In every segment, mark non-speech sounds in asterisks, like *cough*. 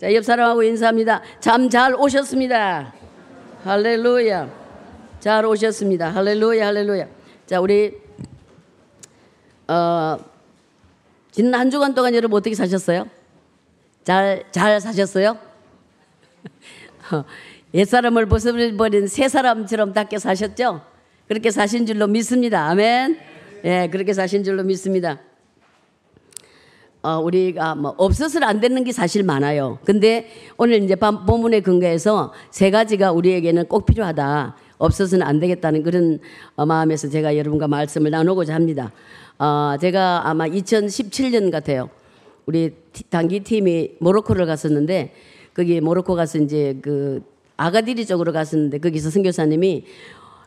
자, 옆 사람하고 인사합니다. 참잘 오셨습니다. 할렐루야. 잘 오셨습니다. 할렐루야, 할렐루야. 자, 우리, 어, 지난 한 주간 동안 여러분 어떻게 사셨어요? 잘, 잘 사셨어요? *laughs* 옛사람을 벗어버린 새 사람처럼 닦게 사셨죠? 그렇게 사신 줄로 믿습니다. 아멘. 예, 그렇게 사신 줄로 믿습니다. 어, 우리가 뭐 없어서는 안 되는 게 사실 많아요. 근데 오늘 이제 본문에 근거해서 세 가지가 우리에게는 꼭 필요하다. 없어서는 안 되겠다는 그런 어, 마음에서 제가 여러분과 말씀을 나누고자 합니다. 어, 제가 아마 2017년 같아요. 우리 단기 팀이 모로코를 갔었는데 거기 모로코 가서 이제 그 아가디리 쪽으로 갔었는데 거기서 선교사님이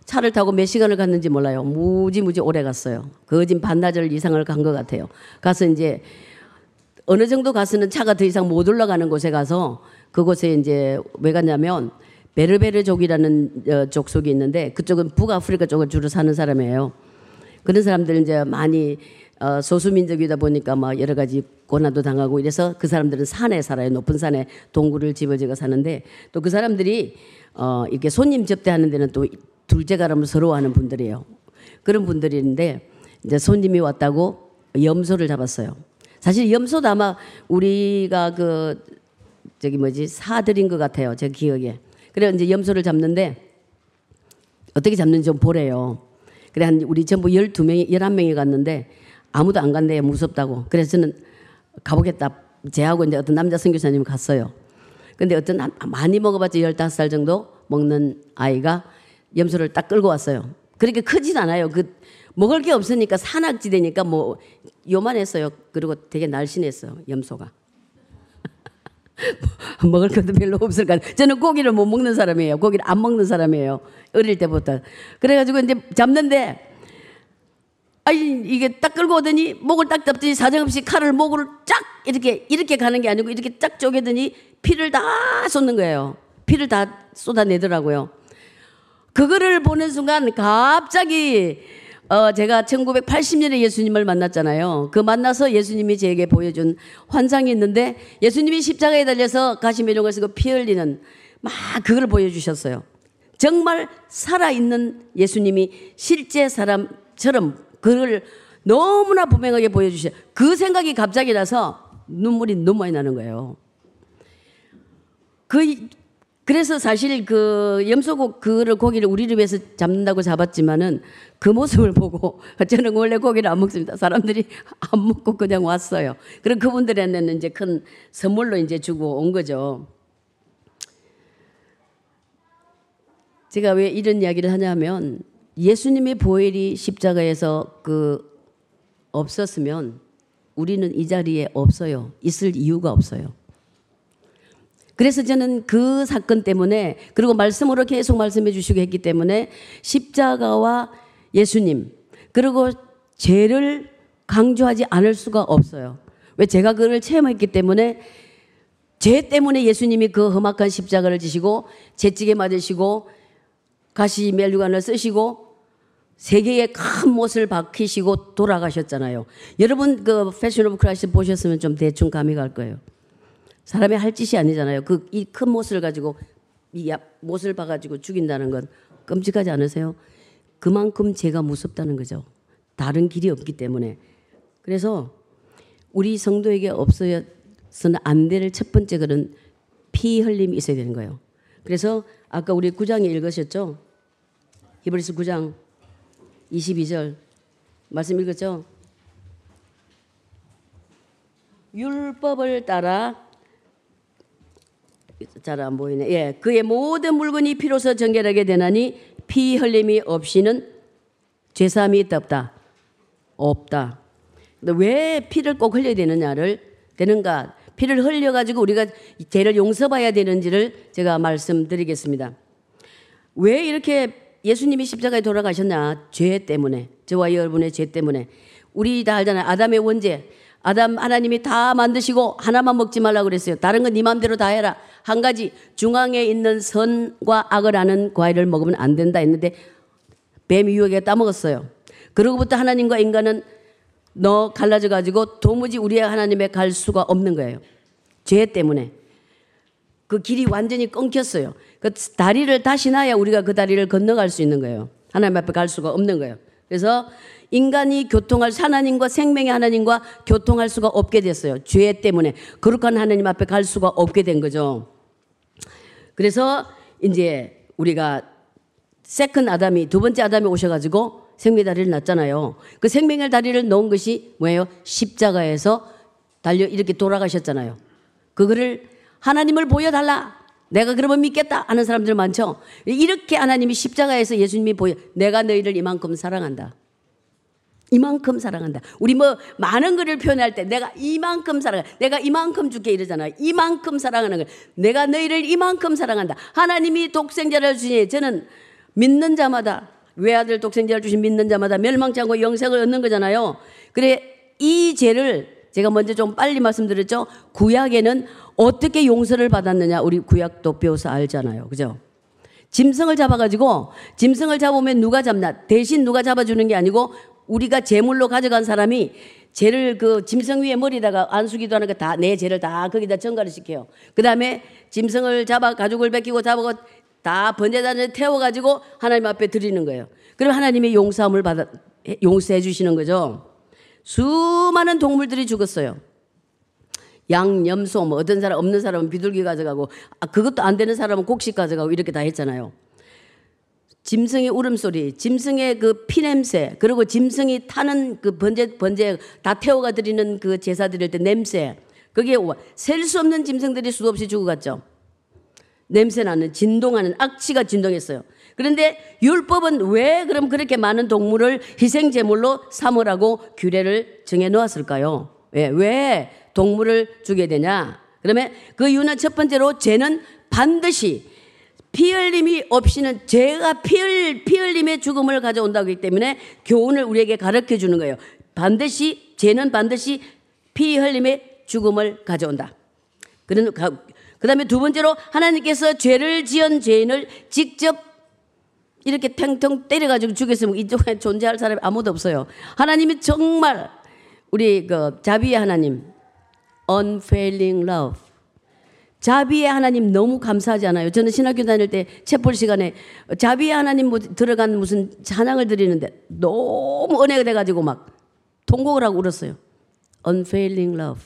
차를 타고 몇 시간을 갔는지 몰라요. 무지무지 오래 갔어요. 거진 반나절 이상을 간 것 같아요. 가서 이제 어느 정도 가서는 차가 더 이상 못 올라가는 곳에 가서 그곳에 이제 왜 갔냐면 베르베르족이라는 어, 족속이 있는데 그쪽은 북아프리카 쪽을 주로 사는 사람이에요. 그런 사람들 이제 많이 어, 소수민족이다 보니까 막 여러 가지 고난도 당하고 이래서 그 사람들은 산에 살아요. 높은 산에 동굴을 집어지고 사는데 또 그 사람들이 어, 이렇게 손님 접대하는 데는 또 둘째 가람을 서러워하는 분들이에요. 그런 분들인데 이제 손님이 왔다고 염소를 잡았어요. 사실 염소도 아마 우리가 그 저기 뭐지 사들인 것 같아요. 제 기억에. 그래 이제 염소를 잡는데 어떻게 잡는지 좀 보래요. 그래 한 우리 전부 12명이 11명이 갔는데 아무도 안 간대요. 무섭다고. 그래서 저는 가보겠다. 제하고 이제 어떤 남자 선교사님 갔어요. 근데 어떤 많이 먹어봤자 15살 정도 먹는 아이가 염소를 딱 끌고 왔어요. 그렇게 크진 않아요. 그 먹을 게 없으니까 산악지대니까 뭐 요만했어요. 그리고 되게 날씬했어요. 염소가. *laughs* 먹을 것도 별로 없을 까 저는 고기를 못 먹는 사람이에요. 고기를 안 먹는 사람이에요. 어릴 때부터. 그래가지고 이제 잡는데 아니 이게 딱 끌고 오더니 목을 딱 잡더니 사정없이 칼을 목을 쫙 이렇게 이렇게 가는 게 아니고 이렇게 쫙 쪼개더니 피를 다 쏟는 거예요. 피를 다 쏟아내더라고요. 그거를 보는 순간 갑자기 어, 제가 1980년에 예수님을 만났잖아요. 그 만나서 예수님이 제게 보여준 환상이 있는데 예수님이 십자가에 달려서 가시면용을 쓰고 피 흘리는 막 그걸 보여주셨어요. 정말 살아있는 예수님이 실제 사람처럼 그걸 너무나 분명하게 보여주셔. 그 생각이 갑자기 나서 눈물이 너무 많이 나는 거예요. 그 그래서 사실 그 염소고 그를 고기를 우리를 위해서 잡는다고 잡았지만은 그 모습을 *laughs* 보고 저는 원래 고기를 안 먹습니다. 사람들이 안 먹고 그냥 왔어요. 그럼 그분들한테는 이제 큰 선물로 이제 주고 온 거죠. 제가 왜 이런 이야기를 하냐면 예수님의 보혈이 십자가에서 그 없었으면 우리는 이 자리에 없어요. 있을 이유가 없어요. 그래서 저는 그 사건 때문에 그리고 말씀으로 계속 말씀해 주시고 했기 때문에 십자가와 예수님 그리고 죄를 강조하지 않을 수가 없어요. 왜 제가 그걸 체험했기 때문에 죄 때문에 예수님이 그 험악한 십자가를 지시고 재찌개 맞으시고 가시 멜류관을 쓰시고 세 개의 큰 못을 박히시고 돌아가셨잖아요. 여러분 그 Passion of Christ 보셨으면 좀 대충 감이 갈 거예요. 사람이 할 짓이 아니잖아요. 그 이 큰 못을 가지고 이 못을 박아가지고 죽인다는 건 끔찍하지 않으세요? 그만큼 죄가 무섭다는 거죠. 다른 길이 없기 때문에. 그래서 우리 성도에게 없어서는 안 될 첫 번째 그런 피 흘림이 있어야 되는 거예요. 그래서 아까 우리 9장에 읽으셨죠? 히브리서 9장 22절 말씀 읽었죠? 율법을 따라 잘 안 보이네. 예, 그의 모든 물건이 피로서 정결하게 되나니 피 흘림이 없이는 죄사함이 있다 없다. 없다. 왜 피를 꼭 흘려야 되느냐를 되는가? 피를 흘려 가지고 우리가 죄를 용서받아야 되는지를 제가 말씀드리겠습니다. 왜 이렇게 예수님이 십자가에 돌아가셨냐? 죄 때문에. 저와 여러분의 죄 때문에. 우리 다 알잖아요. 아담의 원죄. 아담 하나님이 다 만드시고 하나만 먹지 말라고 그랬어요. 다른 건네 마음대로 다 해라. 한 가지 중앙에 있는 선과 악을 아는 과일을 먹으면 안 된다 했는데 뱀이 유혹에 따먹었어요. 그러고부터 하나님과 인간은 너 갈라져 가지고 도무지 우리의 하나님의 갈 수가 없는 거예요. 죄 때문에. 그 길이 완전히 끊겼어요. 그 다리를 다시 놔야 우리가 그 다리를 건너갈 수 있는 거예요. 하나님 앞에 갈 수가 없는 거예요. 그래서 인간이 교통할 하나님과 생명의 하나님과 교통할 수가 없게 됐어요. 죄 때문에 거룩한 하나님 앞에 갈 수가 없게 된 거죠. 그래서 이제 우리가 second Adam이 두 번째 아담이 오셔가지고 생명의 다리를 놨잖아요. 그 생명의 다리를 놓은 것이 뭐예요? 십자가에서 달려 이렇게 돌아가셨잖아요. 그거를 하나님을 보여달라. 내가 그러면 믿겠다 하는 사람들 많죠. 이렇게 하나님이 십자가에서 예수님이 보여 내가 너희를 이만큼 사랑한다. 이만큼 사랑한다. 우리 뭐 많은 글을 표현할 때 내가 이만큼 사랑, 내가 이만큼 줄게 이러잖아요. 이만큼 사랑하는 걸. 내가 너희를 이만큼 사랑한다. 하나님이 독생자를 주니 저는 믿는 자마다 외아들 독생자를 주신 믿는 자마다 멸망치 않고 영생을 얻는 거잖아요. 그래 이 죄를 제가 먼저 좀 빨리 말씀드렸죠. 구약에는 어떻게 용서를 받았느냐 우리 구약도 배워서 알잖아요. 그죠? 짐승을 잡아가지고 짐승을 잡으면 누가 잡나 대신 누가 잡아주는 게 아니고 우리가 제물로 가져간 사람이 죄를 그 짐승 위에 머리다가 안수기도 하는 거 다 내 죄를 다 거기다 전가를 시켜요. 그 다음에 짐승을 잡아 가죽을 벗기고 잡아 다 번제단을 태워 가지고 하나님 앞에 드리는 거예요. 그럼 하나님이 용서함을 받아 용서해 주시는 거죠. 수많은 동물들이 죽었어요. 양, 염소, 뭐 어떤 사람 없는 사람은 비둘기 가져가고 아, 그것도 안 되는 사람은 곡식 가져가고 이렇게 다 했잖아요. 짐승의 울음소리, 짐승의 그 피냄새, 그리고 짐승이 타는 그 번제, 번제 다 태워가 드리는 그 제사 드릴 때 냄새. 그게 셀 수 없는 짐승들이 수도 없이 죽어갔죠. 냄새 나는 진동하는 악취가 진동했어요. 그런데 율법은 왜 그럼 그렇게 많은 동물을 희생 제물로 삼으라고 규례를 정해 놓았을까요? 왜, 왜 동물을 주게 되냐? 그러면 그 이유는 첫 번째로 죄는 반드시 피 흘림이 없이는 죄가 피, 흘, 피 흘림의 죽음을 가져온다고 하기 때문에 교훈을 우리에게 가르쳐 주는 거예요. 반드시 죄는 반드시 피 흘림의 죽음을 가져온다. 그런 그 다음에 두 번째로 하나님께서 죄를 지은 죄인을 직접 이렇게 탱탱 때려가지고 죽였으면 이쪽에 존재할 사람이 아무도 없어요. 하나님이 정말 우리 그 자비의 하나님, unfailing love. 자비의 하나님 너무 감사하지 않아요? 저는 신학교 다닐 때 채플 시간에 자비의 하나님 뭐 들어간 무슨 찬양을 드리는데 너무 은혜가 돼가지고 막 통곡을 하고 울었어요. unfailing love.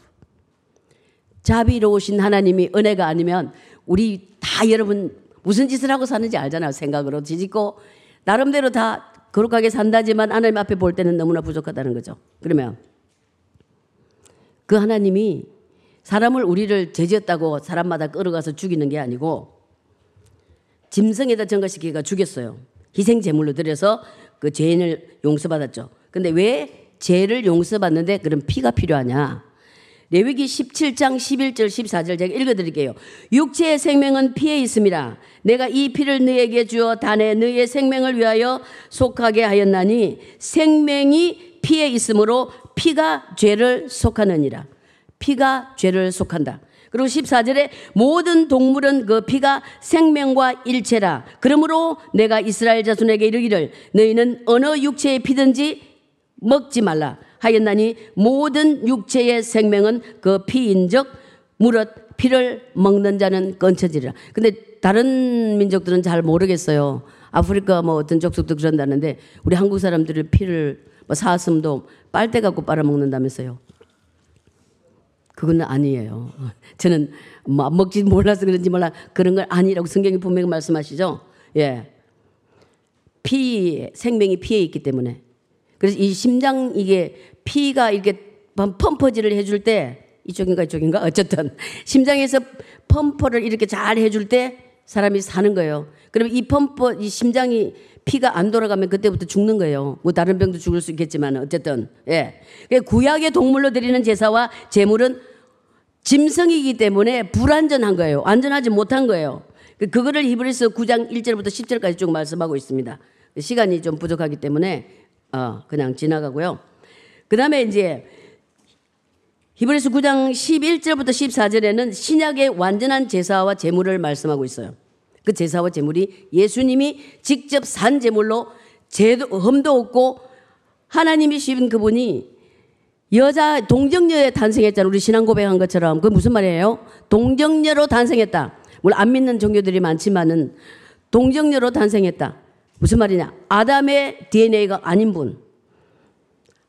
자비로우신 하나님이 은혜가 아니면 우리 다 여러분 무슨 짓을 하고 사는지 알잖아요. 생각으로 뒤집고 나름대로 다 거룩하게 산다지만 하나님 앞에 볼 때는 너무나 부족하다는 거죠. 그러면 그 하나님이 사람을 우리를 죄지었다고 사람마다 끌어가서 죽이는 게 아니고 짐승에다 전가시키가 죽였어요. 희생 제물로 드려서 그 죄인을 용서받았죠. 근데 왜 죄를 용서받는데 그런 피가 필요하냐? 레위기 17장 11절 14절 제가 읽어드릴게요. 육체의 생명은 피에 있습니다. 내가 이 피를 너에게 주어 단에 너의 생명을 위하여 속하게 하였나니 생명이 피에 있으므로 피가 죄를 속하느니라. 피가 죄를 속한다. 그리고 14절에 모든 동물은 그 피가 생명과 일체라. 그러므로 내가 이스라엘 자손에게 이르기를 너희는 어느 육체의 피든지 먹지 말라. 하였나니 모든 육체의 생명은 그 피인적 무릇 피를 먹는 자는 끊쳐지리라. 근데 다른 민족들은 잘 모르겠어요. 아프리카 뭐 어떤 족속도 그런다는데 우리 한국 사람들의 피를 뭐 사슴도 빨대 갖고 빨아먹는다면서요. 그건 아니에요. 저는 뭐 먹지 몰라서 그런지 몰라 그런 걸 아니라고 성경이 분명히 말씀하시죠. 예. 피 생명이 피에 있기 때문에 그래서 이 심장 이게 피가 이렇게 펌퍼질을 해줄 때 이쪽인가 이쪽인가 어쨌든 *laughs* 심장에서 펌퍼를 이렇게 잘 해줄 때 사람이 사는 거예요. 그러면 이 펌퍼 이 심장이 피가 안 돌아가면 그때부터 죽는 거예요. 뭐 다른 병도 죽을 수 있겠지만 어쨌든 예. 구약의 동물로 드리는 제사와 제물은 짐승이기 때문에 불안전한 거예요. 안전하지 못한 거예요. 그거를 히브리서 9장 1절부터 10절까지 쭉 말씀하고 있습니다. 시간이 좀 부족하기 때문에 어, 그냥 지나가고요. 그 다음에 이제 히브리서 9장 11절부터 14절에는 신약의 완전한 제사와 제물을 말씀하고 있어요. 그 제사와 제물이 예수님이 직접 산 제물로 죄도 험도 없고 하나님이 씹은 그분이 여자 동정녀에 탄생했잖아. 우리 신앙 고백한 것처럼. 그 무슨 말이에요? 동정녀로 탄생했다. 물론 안 믿는 종교들이 많지만은 동정녀로 탄생했다. 무슨 말이냐? 아담의 DNA가 아닌 분.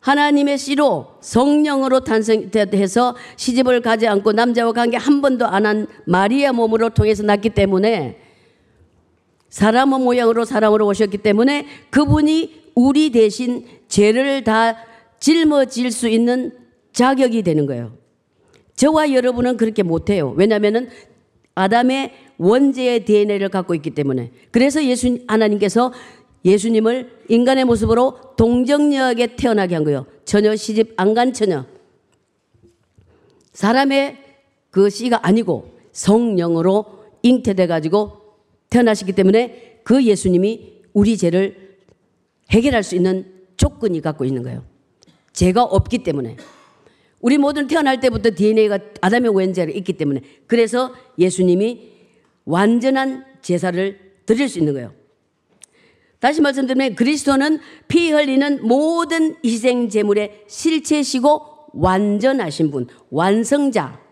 하나님의 씨로 성령으로 탄생해서 시집을 가지 않고 남자와 관계 한 번도 안 한 마리아 몸으로 통해서 났기 때문에 사람의 모양으로 사랑으로 오셨기 때문에 그분이 우리 대신 죄를 다 짊어질 수 있는 자격이 되는 거예요. 저와 여러분은 그렇게 못해요. 왜냐하면 아담의 원죄의 DNA를 갖고 있기 때문에. 그래서 예수 하나님께서 예수님을 인간의 모습으로 동정녀에게 태어나게 한 거예요. 처녀 시집 안 간 처녀. 사람의 그 씨가 아니고 성령으로 잉태돼 가지고 태어나시기 때문에 그 예수님이 우리 죄를 해결할 수 있는 조건이 갖고 있는 거예요. 죄가 없기 때문에. 우리 모두는 태어날 때부터 DNA가 아담의 원죄가 있기 때문에 그래서 예수님이 완전한 제사를 드릴 수 있는 거예요. 다시 말씀드리면 그리스도는 피 흘리는 모든 희생 제물의 실체시고 완전하신 분, 완성자.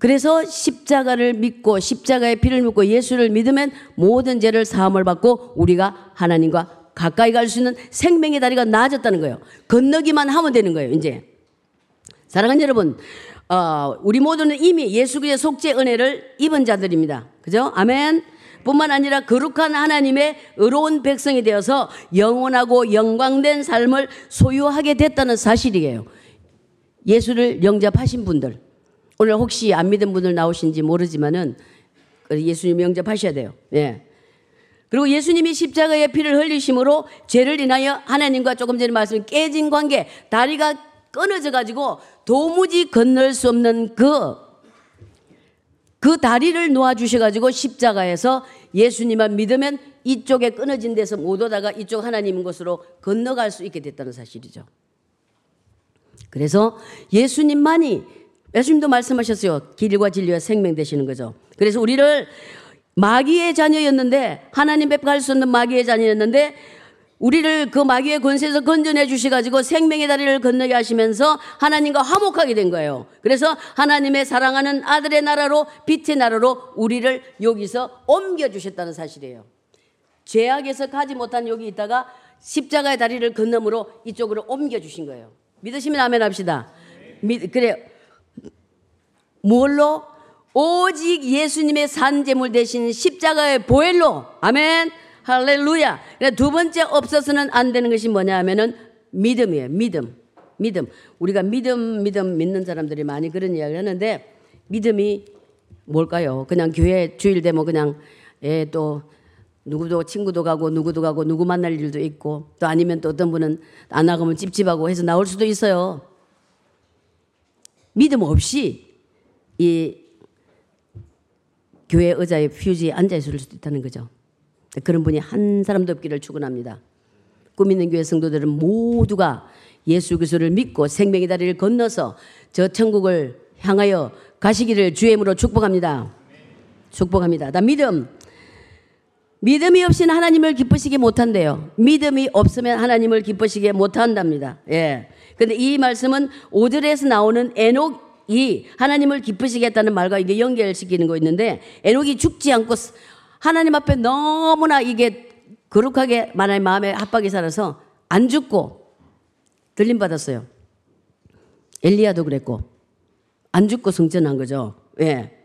그래서 십자가를 믿고 십자가의 피를 묻고 예수를 믿으면 모든 죄를 사함을 받고 우리가 하나님과 가까이 갈 수 있는 생명의 다리가 나아졌다는 거예요. 건너기만 하면 되는 거예요, 이제. 사랑하는 여러분, 어, 우리 모두는 이미 예수 그리스도의 속죄 은혜를 입은 자들입니다. 그죠? 아멘. 뿐만 아니라 거룩한 하나님의 의로운 백성이 되어서 영원하고 영광된 삶을 소유하게 됐다는 사실이에요. 예수를 영접하신 분들. 오늘 혹시 안 믿은 분들 나오신지 모르지만은 예수님 영접하셔야 돼요. 예. 그리고 예수님이 십자가의 피를 흘리심으로 죄를 인하여 하나님과 조금 전에 말씀 깨진 관계, 다리가 끊어져 가지고 도무지 건널 수 없는 그, 그 다리를 놓아주셔 가지고 십자가에서 예수님만 믿으면 이쪽에 끊어진 데서 못 오다가 이쪽 하나님 것으로 건너갈 수 있게 됐다는 사실이죠. 그래서 예수님만이, 예수님도 말씀하셨어요. 길과 진리와 생명 되시는 거죠. 그래서 우리를 마귀의 자녀였는데, 하나님 뵙갈 수 없는 마귀의 자녀였는데, 우리를 그 마귀의 권세에서 건져내 주셔가지고 생명의 다리를 건너게 하시면서 하나님과 화목하게 된 거예요. 그래서 하나님의 사랑하는 아들의 나라로 빛의 나라로 우리를 여기서 옮겨 주셨다는 사실이에요. 죄악에서 가지 못한 여기 있다가 십자가의 다리를 건너므로 이쪽으로 옮겨 주신 거예요. 믿으시면 아멘 합시다. 믿, 그래. 뭘로? 오직 예수님의 산재물 대신 십자가의 보혈로. 아멘. 할렐루야. 그러니까 두 번째 없어서는 안 되는 것이 뭐냐 하면은 믿음이에요. 믿음. 믿음. 우리가 믿음, 믿음 믿는 사람들이 많이 그런 이야기를 하는데 믿음이 뭘까요? 그냥 교회 주일 되면 그냥 예, 또 누구도 친구도 가고 누구도 가고 누구 만날 일도 있고 또 아니면 또 어떤 분은 안 나가면 찝찝하고 해서 나올 수도 있어요. 믿음 없이 이 교회 의자에 퓨지에 앉아 있을 수도 있다는 거죠. 그런 분이 한 사람도 없기를 축원합니다. 꿈 있는 교회 성도들은 모두가 예수 그리스도를 믿고 생명의 다리를 건너서 저 천국을 향하여 가시기를 주의 이름으로 축복합니다. 축복합니다. 나 믿음. 믿음이 없이는 하나님을 기쁘시게 못한대요. 믿음이 없으면 하나님을 기쁘시게 못한답니다. 예. 근데 이 말씀은 오절에서 나오는 에녹 이 하나님을 기쁘시게 했다는 말과 이게 연결시키는 거 있는데 에녹이 죽지 않고 하나님 앞에 너무나 이게 거룩하게 만화의 마음에 합박이 살아서 안 죽고 들림 받았어요. 엘리야도 그랬고 안 죽고 성전한 거죠. 예.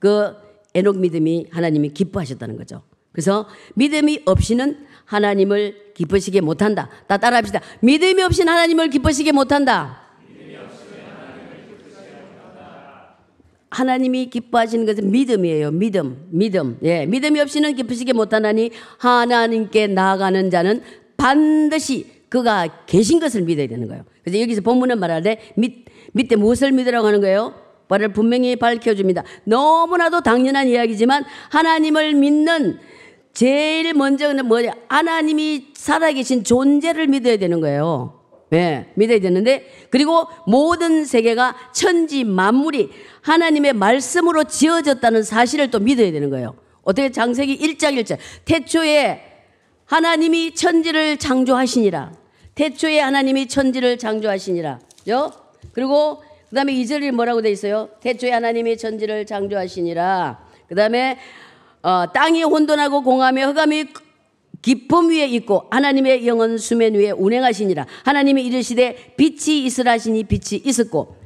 그 에녹 믿음이 하나님이 기뻐하셨다는 거죠. 그래서 믿음이 없이는 하나님을 기쁘시게 못한다. 다 따라합시다. 믿음이 없이는 하나님을 기쁘시게 못한다. 하나님이 기뻐하시는 것은 믿음이에요. 믿음, 믿음. 예, 믿음이 없이는 기쁘시게 못하나니 하나님께 나아가는 자는 반드시 그가 계신 것을 믿어야 되는 거예요. 그래서 여기서 본문은 말하되 밑, 밑에 무엇을 믿으라고 하는 거예요? 말을 분명히 밝혀줍니다. 너무나도 당연한 이야기지만 하나님을 믿는 제일 먼저는 뭐냐? 하나님이 살아계신 존재를 믿어야 되는 거예요. 예, 믿어야 되는데, 그리고 모든 세계가 천지 만물이 하나님의 말씀으로 지어졌다는 사실을 또 믿어야 되는 거예요. 어떻게 장세기 1장 1절. 태초에 하나님이 천지를 창조하시니라. 태초에 하나님이 천지를 창조하시니라. 죠? 그리고 그 다음에 2절이 뭐라고 돼 있어요? 태초에 하나님이 천지를 창조하시니라. 그 다음에 어, 땅이 혼돈하고 공함에 흑암이 깊음 위에 있고 하나님의 영은 수면 위에 운행하시니라. 하나님이 이르시되 빛이 있으라 하시니 빛이 있었고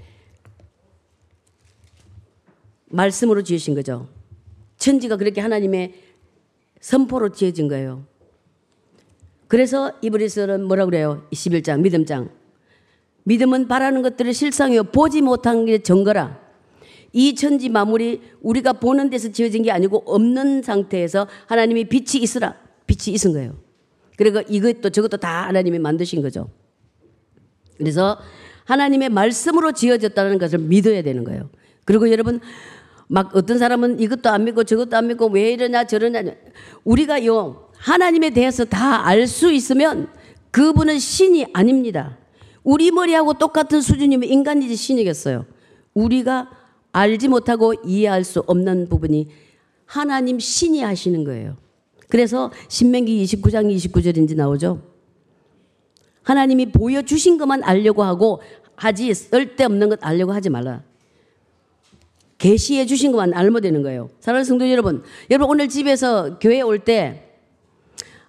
말씀으로 지으신 거죠. 천지가 그렇게 하나님의 선포로 지어진 거예요. 그래서 이브리스는 뭐라고 그래요? 21장 믿음장. 믿음은 바라는 것들을 실상이요 보지 못한 게 증거라. 이 천지 마무리 우리가 보는 데서 지어진 게 아니고 없는 상태에서 하나님이 빛이 있으라. 빛이 있은 거예요. 그리고 이것도 저것도 다 하나님이 만드신 거죠. 그래서 하나님의 말씀으로 지어졌다는 것을 믿어야 되는 거예요. 그리고 여러분 막 어떤 사람은 이것도 안 믿고 저것도 안 믿고 왜 이러냐 저러냐 우리가 요 하나님에 대해서 다 알 수 있으면 그분은 신이 아닙니다. 우리 머리하고 똑같은 수준이면 인간이지 신이겠어요. 우리가 알지 못하고 이해할 수 없는 부분이 하나님 신이 하시는 거예요. 그래서 신명기 29장 29절인지 나오죠. 하나님이 보여주신 것만 알려고 하고 하지 쓸데없는 것 알려고 하지 말라. 계시해 주신 것만 알면 되는 거예요. 사랑하는 성도 여러분, 여러분 오늘 집에서 교회 올 때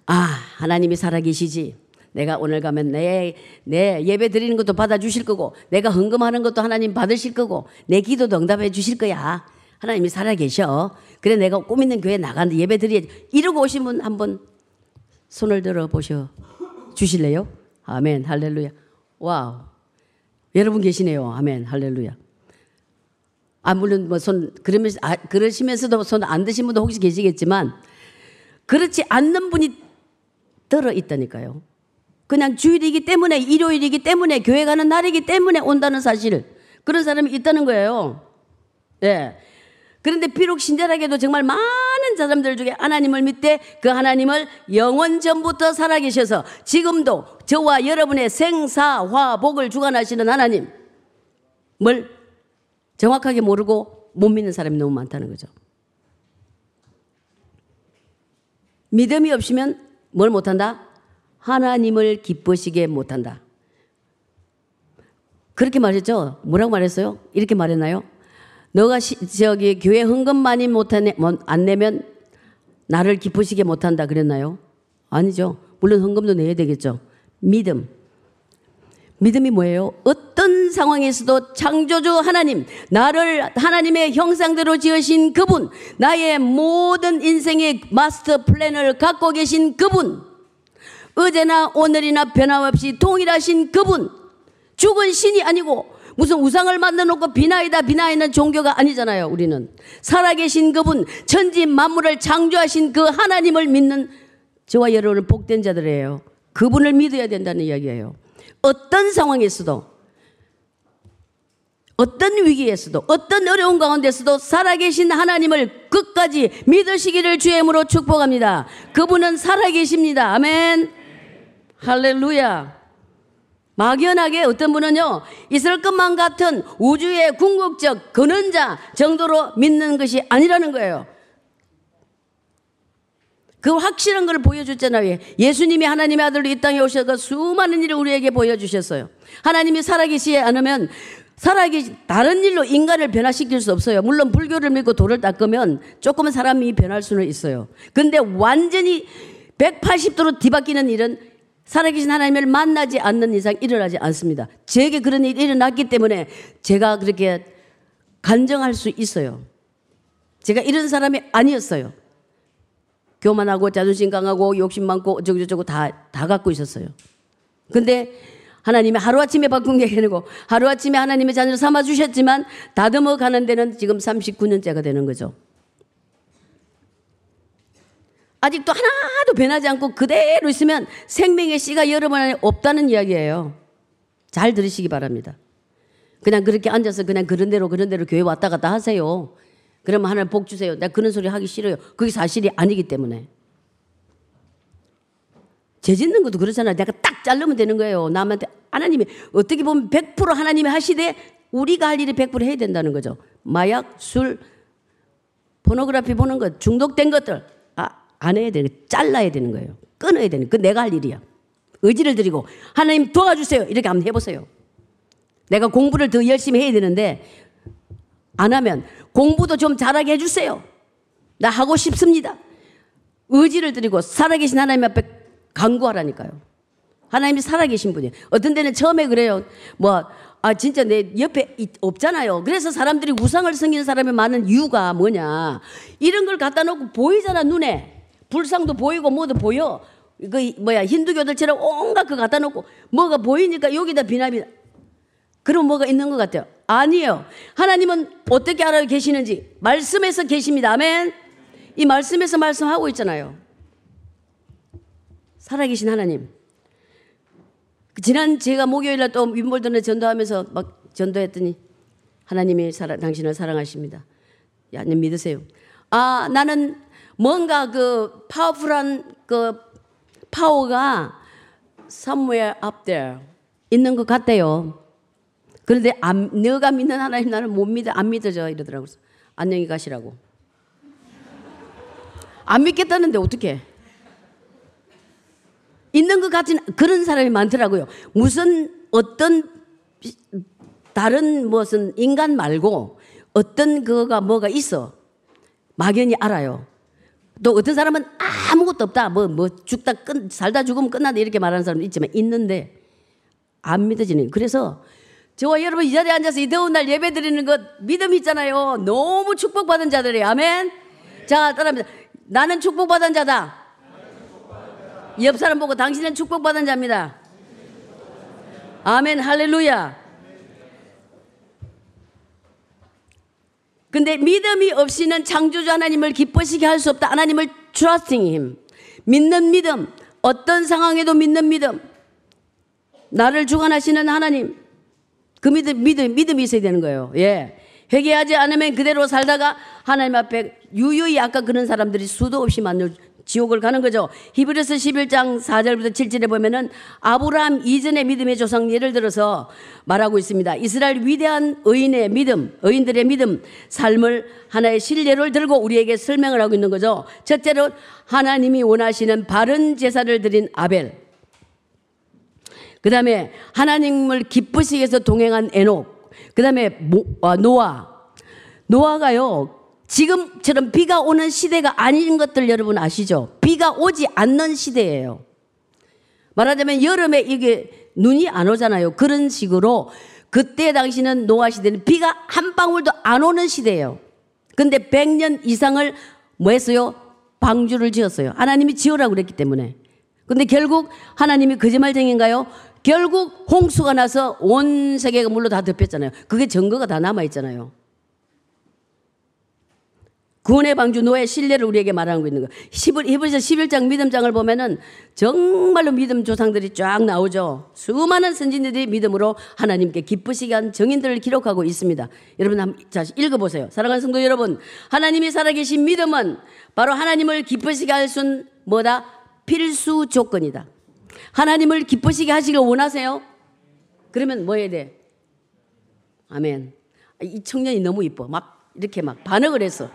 아, 하나님이 살아계시지. 내가 오늘 가면 내, 내 예배 드리는 것도 받아주실 거고, 내가 헌금하는 것도 하나님 받으실 거고, 내 기도도 응답해 주실 거야. 하나님이 살아계셔. 그래, 내가 꿈 있는 교회 나가는데 예배 드려야지. 이러고 오신 분 한번 손을 들어 보셔 주실래요? 아멘. 할렐루야. wow. 여러분 계시네요. 아멘. 할렐루야. 아, 물론 뭐 손, 그러면서, 아, 그러시면서도 손 안 드신 분도 혹시 계시겠지만, 그렇지 않는 분이 들어 있다니까요. 그냥 주일이기 때문에, 일요일이기 때문에, 교회 가는 날이기 때문에 온다는 사실. 그런 사람이 있다는 거예요. 예. 네. 그런데 비록 신자라 해도 정말 많은 사람들 중에 하나님을 믿되 그 하나님을 영원 전부터 살아계셔서 지금도 저와 여러분의 생사화복을 주관하시는 하나님을 정확하게 모르고 못 믿는 사람이 너무 많다는 거죠. 믿음이 없으면 뭘 못한다? 하나님을 기쁘시게 못한다. 그렇게 말했죠? 뭐라고 말했어요? 이렇게 말했나요? 너가 시, 저기 교회 헌금 많이 못하네, 뭐, 안 내면 나를 기쁘시게 못한다 그랬나요? 아니죠. 물론 헌금도 내야 되겠죠. 믿음. 믿음이 뭐예요? 어떤 상황에서도 창조주 하나님, 나를 하나님의 형상대로 지으신 그분, 나의 모든 인생의 마스터 플랜을 갖고 계신 그분, 어제나 오늘이나 변함없이 동일하신 그분, 죽은 신이 아니고 무슨 우상을 만들어 놓고 비나이다 비나이는 종교가 아니잖아요, 우리는. 살아계신 그분, 천지 만물을 창조하신 그 하나님을 믿는 저와 여러분은 복된 자들이에요. 그분을 믿어야 된다는 이야기예요. 어떤 상황에서도 어떤 위기에서도 어떤 어려운 가운데서도 살아계신 하나님을 끝까지 믿으시기를 주임으로 축복합니다. 그분은 살아계십니다. 아멘. 할렐루야. 막연하게 어떤 분은요, 있을 것만 같은 우주의 궁극적 근원자 정도로 믿는 것이 아니라는 거예요. 그 확실한 걸 보여줬잖아요. 예수님이 하나님의 아들로 이 땅에 오셔서 수많은 일을 우리에게 보여주셨어요. 하나님이 살아계시지 않으면 살아계시, 다른 일로 인간을 변화시킬 수 없어요. 물론 불교를 믿고 돌을 닦으면 조금은 사람이 변할 수는 있어요. 근데 완전히 180도로 뒤바뀌는 일은 살아계신 하나님을 만나지 않는 이상 일어나지 않습니다. 제게 그런 일이 일어났기 때문에 제가 그렇게 간정할 수 있어요. 제가 이런 사람이 아니었어요. 교만하고 자존심 강하고 욕심 많고 어쩌고저쩌고 다, 다 갖고 있었어요. 근데 하나님이 하루아침에 바꾼 게 아니고 하루아침에 하나님의 자녀를 삼아주셨지만 다듬어 가는 데는 지금 39년째가 되는 거죠. 아직도 하나도 변하지 않고 그대로 있으면 생명의 씨가 여러분 안에 없다는 이야기예요. 잘 들으시기 바랍니다. 그냥 그렇게 앉아서 그냥 그런 대로 그런 대로 교회 왔다 갔다 하세요. 그러면 하나님 복 주세요. 내가 그런 소리 하기 싫어요. 그게 사실이 아니기 때문에. 죄 짓는 것도 그렇잖아요. 내가 딱 자르면 되는 거예요. 남한테 하나님이 어떻게 보면 100% 하나님이 하시되 우리가 할 일이 100% 해야 된다는 거죠. 마약, 술, 포노그래피 보는 것, 중독된 것들 아, 안 해야 되는 잘라야 되는 거예요. 끊어야 되는 그 내가 할 일이야. 의지를 드리고 하나님 도와주세요. 이렇게 한번 해보세요. 내가 공부를 더 열심히 해야 되는데 안 하면 공부도 좀 잘하게 해주세요. 나 하고 싶습니다. 의지를 드리고 살아계신 하나님 앞에 강구하라니까요. 하나님이 살아계신 분이에요. 어떤 데는 처음에 그래요. 뭐, 아, 진짜 내 옆에 없잖아요. 그래서 사람들이 우상을 섬기는 사람이 많은 이유가 뭐냐. 이런 걸 갖다 놓고 보이잖아, 눈에. 불상도 보이고 뭐도 보여. 그, 뭐야, 힌두교들처럼 온갖 그 갖다 놓고 뭐가 보이니까 여기다 비나비. 그럼 뭐가 있는 것 같아요. 아니에요. 하나님은 어떻게 알아 계시는지 말씀에서 계십니다. 아멘. 이 말씀에서 말씀하고 있잖아요. 살아계신 하나님. 지난 제가 목요일날 또 윈볼던에 전도하면서 막 전도했더니 하나님이 사랑, 당신을 사랑하십니다. 야, 믿으세요. 아, 나는 뭔가 그 파워풀한 그 파워가 somewhere up there 있는 것 같대요. 그런데 안, 너가 믿는 하나님 나는 못 믿어 안 믿어져 이러더라고요. 안녕히 가시라고. 안 믿겠다는데 어떻게? 있는 것 같은 그런 사람이 많더라고요. 무슨 어떤 다른 무슨 인간 말고 어떤 그가 뭐가 있어 막연히 알아요. 또 어떤 사람은 아무것도 없다. 뭐, 뭐, 죽다, 끝, 살다 죽으면 끝난다. 이렇게 말하는 사람도 있지만 있는데 안 믿어지는. 그래서 저와 여러분 이 자리에 앉아서 이 더운 날 예배 드리는 것 믿음 있잖아요. 너무 축복받은 자들이에요. 아멘. 자, 따라합니다. 나는 축복받은 자다. 옆 사람 보고 당신은 축복받은 자입니다. 아멘. 할렐루야. 근데 믿음이 없이는 창조주 하나님을 기뻐시게 할 수 없다. 하나님을 trusting him. 믿는 믿음. 어떤 상황에도 믿는 믿음. 나를 주관하시는 하나님. 그 믿음, 믿음, 믿음이 있어야 되는 거예요. 예. 회개하지 않으면 그대로 살다가 하나님 앞에 유유히 아까 그런 사람들이 수도 없이 만들 지옥을 가는 거죠. 히브리서 11장 4절부터 7절에 보면은 아브라함 이전의 믿음의 조상 예를 들어서 말하고 있습니다. 이스라엘 위대한 의인의 믿음, 의인들의 믿음, 삶을 하나의 신뢰를 들고 우리에게 설명을 하고 있는 거죠. 첫째로 하나님이 원하시는 바른 제사를 드린 아벨. 그 다음에 하나님을 기쁘시게 해서 동행한 에녹. 그 다음에 아, 노아. 노아가요, 지금처럼 비가 오는 시대가 아닌 것들 여러분 아시죠? 비가 오지 않는 시대예요. 말하자면 여름에 이게 눈이 안 오잖아요. 그런 식으로 그때 당시는 노아 시대는 비가 한 방울도 안 오는 시대예요. 근데 100년 이상을 뭐 했어요? 방주를 지었어요. 하나님이 지으라고 그랬기 때문에. 근데 결국 하나님이 거짓말쟁인가요? 결국 홍수가 나서 온 세계가 물로 다 덮였잖아요. 그게 증거가 다 남아 있잖아요. 구원의 방주 노예 신뢰를 우리에게 말하고 있는 거. 히브리서 11장 믿음장을 보면은 정말로 믿음 조상들이 쫙 나오죠. 수많은 선진들이 믿음으로 하나님께 기쁘시게 한 정인들을 기록하고 있습니다. 여러분 한번 다시 읽어보세요. 사랑하는 성도 여러분, 하나님이 살아계신 믿음은 바로 하나님을 기쁘시게 할수 뭐다? 필수 조건이다. 하나님을 기쁘시게 하시길 원하세요? 그러면 뭐 해야 돼? 아멘. 이 청년이 너무 이뻐. 막 이렇게 막 반응을 했어.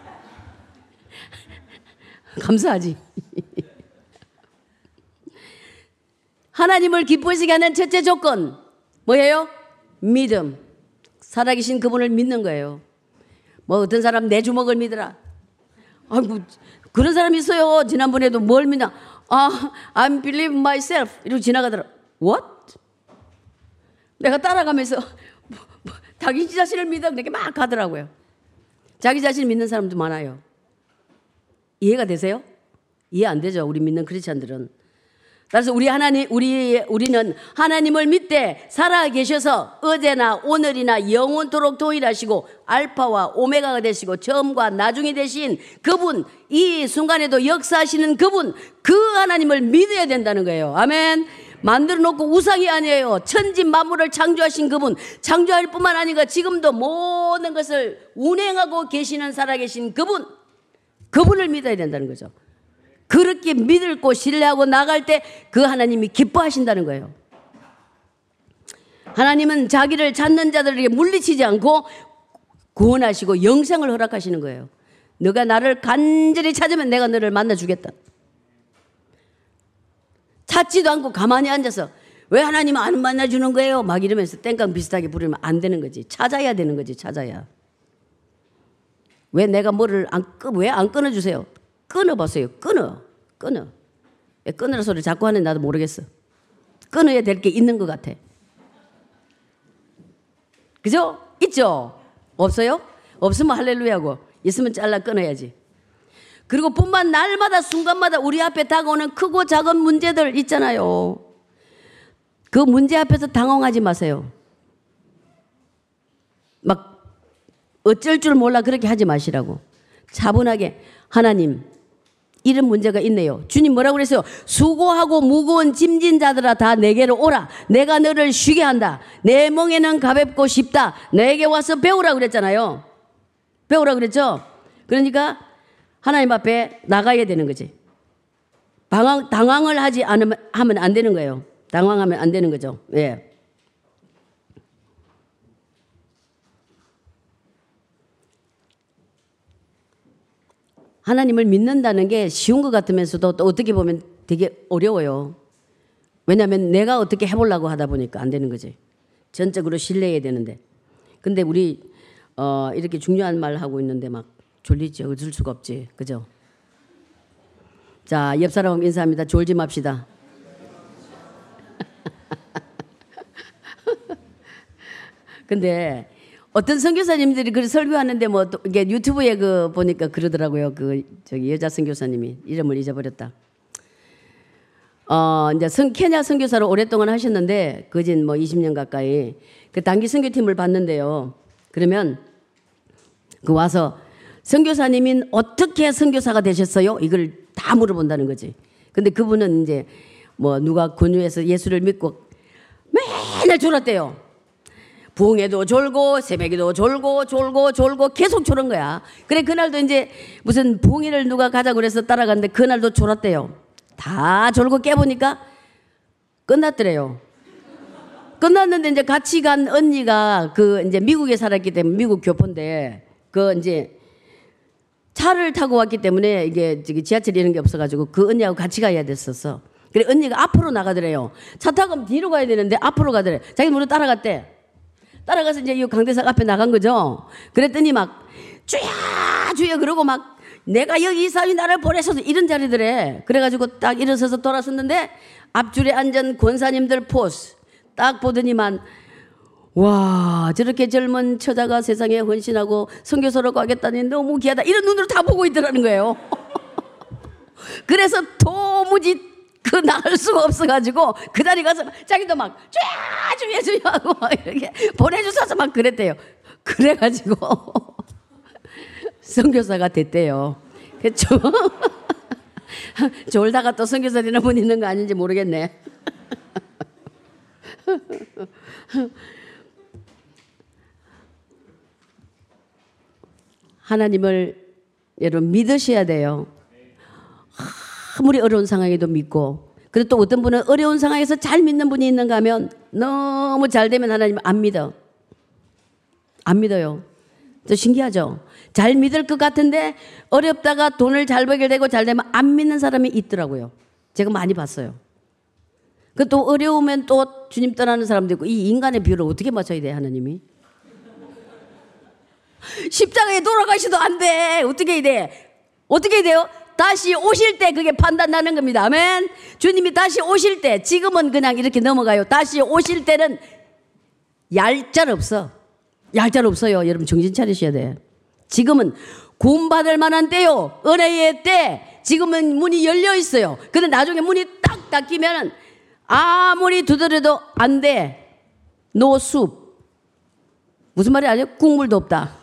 감사하지. *laughs* 하나님을 기쁘시게 하는 첫째 조건 뭐예요? 믿음. 살아계신 그분을 믿는 거예요. 뭐 어떤 사람 내 주먹을 믿으라. 아이고 그런 사람 있어요. 지난번에도 뭘 믿나? 아, I'm believe myself. 이러고 지나가더라. What? 내가 따라가면서 *laughs* 뭐, 뭐, 자기 자신을 믿어. 이렇게 막 가더라고요. 자기 자신을 믿는 사람도 많아요. 이해가 되세요? 이해 안 되죠. 우리 믿는 크리스천들은. 그래서 우리 하나님, 우리, 우리는 하나님을 믿되 살아 계셔서 어제나 오늘이나 영원토록 동일하시고 알파와 오메가가 되시고 처음과 나중이 되신 그분, 이 순간에도 역사하시는 그분, 그 하나님을 믿어야 된다는 거예요. 아멘. 만들어 놓고 우상이 아니에요. 천지 만물을 창조하신 그분, 창조할 뿐만 아니라 지금도 모든 것을 운행하고 계시는 살아계신 그분, 그분을 믿어야 된다는 거죠. 그렇게 믿고 신뢰하고 나갈 때 그 하나님이 기뻐하신다는 거예요. 하나님은 자기를 찾는 자들에게 물리치지 않고 구원하시고 영생을 허락하시는 거예요. 너가 나를 간절히 찾으면 내가 너를 만나 주겠다. 찾지도 않고 가만히 앉아서 왜 하나님 안 만나주는 거예요? 막 이러면서 땡깡 비슷하게 부르면 안 되는 거지. 찾아야 되는 거지, 찾아야. 왜 내가 뭐를 안, 왜 안 끊어주세요? 끊어보세요. 끊어. 끊어. 왜 끊으라 소리 자꾸 하는 나도 모르겠어. 끊어야 될 게 있는 것 같아. 그죠? 있죠? 없어요? 없으면 할렐루야고. 있으면 잘라 끊어야지. 그리고 뿐만 날마다 순간마다 우리 앞에 다가오는 크고 작은 문제들 있잖아요. 그 문제 앞에서 당황하지 마세요. 막 어쩔 줄 몰라 그렇게 하지 마시라고. 차분하게 하나님 이런 문제가 있네요. 주님 뭐라고 그랬어요? 수고하고 무거운 짐진 자들아 다 내게로 오라. 내가 너를 쉬게 한다. 내 멍에는 가볍고 쉽다. 내게 와서 배우라 그랬잖아요. 배우라 그랬죠? 그러니까 하나님 앞에 나가야 되는 거지. 방황, 당황을 하지 않으면 하면 안 되는 거예요. 당황하면 안 되는 거죠. 예. 하나님을 믿는다는 게 쉬운 것 같으면서도 또 어떻게 보면 되게 어려워요. 왜냐하면 내가 어떻게 해보려고 하다 보니까 안 되는 거지. 전적으로 신뢰해야 되는데. 근데 우리 어, 이렇게 중요한 말 하고 있는데 막 졸리지 어쩔 수가 없지. 그죠? 자, 옆 사람 인사합니다. 졸지 맙시다. *laughs* 근데 어떤 선교사님들이 그 설교하는데 뭐 이게 유튜브에 그 보니까 그러더라고요. 그 저기 여자 선교사님이 이름을 잊어버렸다. 어 이제 성 케냐 선교사를 오랫동안 하셨는데 그진 뭐 20년 가까이 그 단기 선교팀을 봤는데요. 그러면 그 와서 선교사님인 어떻게 선교사가 되셨어요? 이걸 다 물어본다는 거지. 근데 그분은 이제 뭐 누가 권유해서 예수를 믿고 맨날 졸았대요. 부흥에도 졸고 새벽에도 졸고 졸고 졸고 계속 졸은 거야. 그래 그날도 이제 무슨 부흥회를 누가 가자고 그래서 따라갔는데 그날도 졸았대요. 다 졸고 깨보니까 끝났더래요. 끝났는데 이제 같이 간 언니가 그 이제 미국에 살았기 때문에 미국 교포인데 그 이제 차를 타고 왔기 때문에 이게 지하철 이런 게 없어가지고 그 언니하고 같이 가야 됐었어. 그래 언니가 앞으로 나가더래요. 차 타고 뒤로 가야 되는데 앞으로 가더래. 자기 모르 따라갔대. 따라가서 이제 이 강대상 앞에 나간 거죠. 그랬더니 막 주야 주야 그러고 막 내가 여기 이사위 나를 보내셔서 이런 자리들에 그래가지고 딱 일어서서 돌아섰는데 앞줄에 앉은 권사님들 포스 딱 보더니만 와 저렇게 젊은 처자가 세상에 헌신하고 선교사로 가겠다니 너무 귀하다 이런 눈으로 다 보고 있더라는 거예요. *laughs* 그래서 도무지 그 나갈 수가 없어가지고 그 자리 가서 자기도 막 쫙주해 주냐고 막 이렇게 보내주셔서 막 그랬대요. 그래가지고 *laughs* 선교사가 됐대요. 그쵸? *laughs* 졸다가 또 선교사 되는 분 있는 거 아닌지 모르겠네. *laughs* 하나님을 여러분 믿으셔야 돼요. 아무리 어려운 상황에도 믿고 그리고 또 어떤 분은 어려운 상황에서 잘 믿는 분이 있는가 하면 너무 잘 되면 하나님 안 믿어. 안 믿어요. 또 신기하죠? 잘 믿을 것 같은데 어렵다가 돈을 잘 벌게 되고 잘 되면 안 믿는 사람이 있더라고요. 제가 많이 봤어요. 그 또 어려우면 또 주님 떠나는 사람도 있고 이 인간의 비율을 어떻게 맞춰야 돼 하나님이? 십자가에 돌아가셔도 안 돼. 어떻게 해야 돼? 어떻게 해야 돼요? 다시 오실 때 그게 판단나는 겁니다. 아멘. 주님이 다시 오실 때 지금은 그냥 이렇게 넘어가요. 다시 오실 때는 얄짤 없어. 얄짤 없어요. 여러분 정신 차리셔야 돼. 지금은 구원받을 만한 때요. 은혜의 때. 지금은 문이 열려 있어요. 근데 나중에 문이 딱 닫히면 아무리 두드려도 안 돼. 노숲. 무슨 말이 아니에요? 국물도 없다.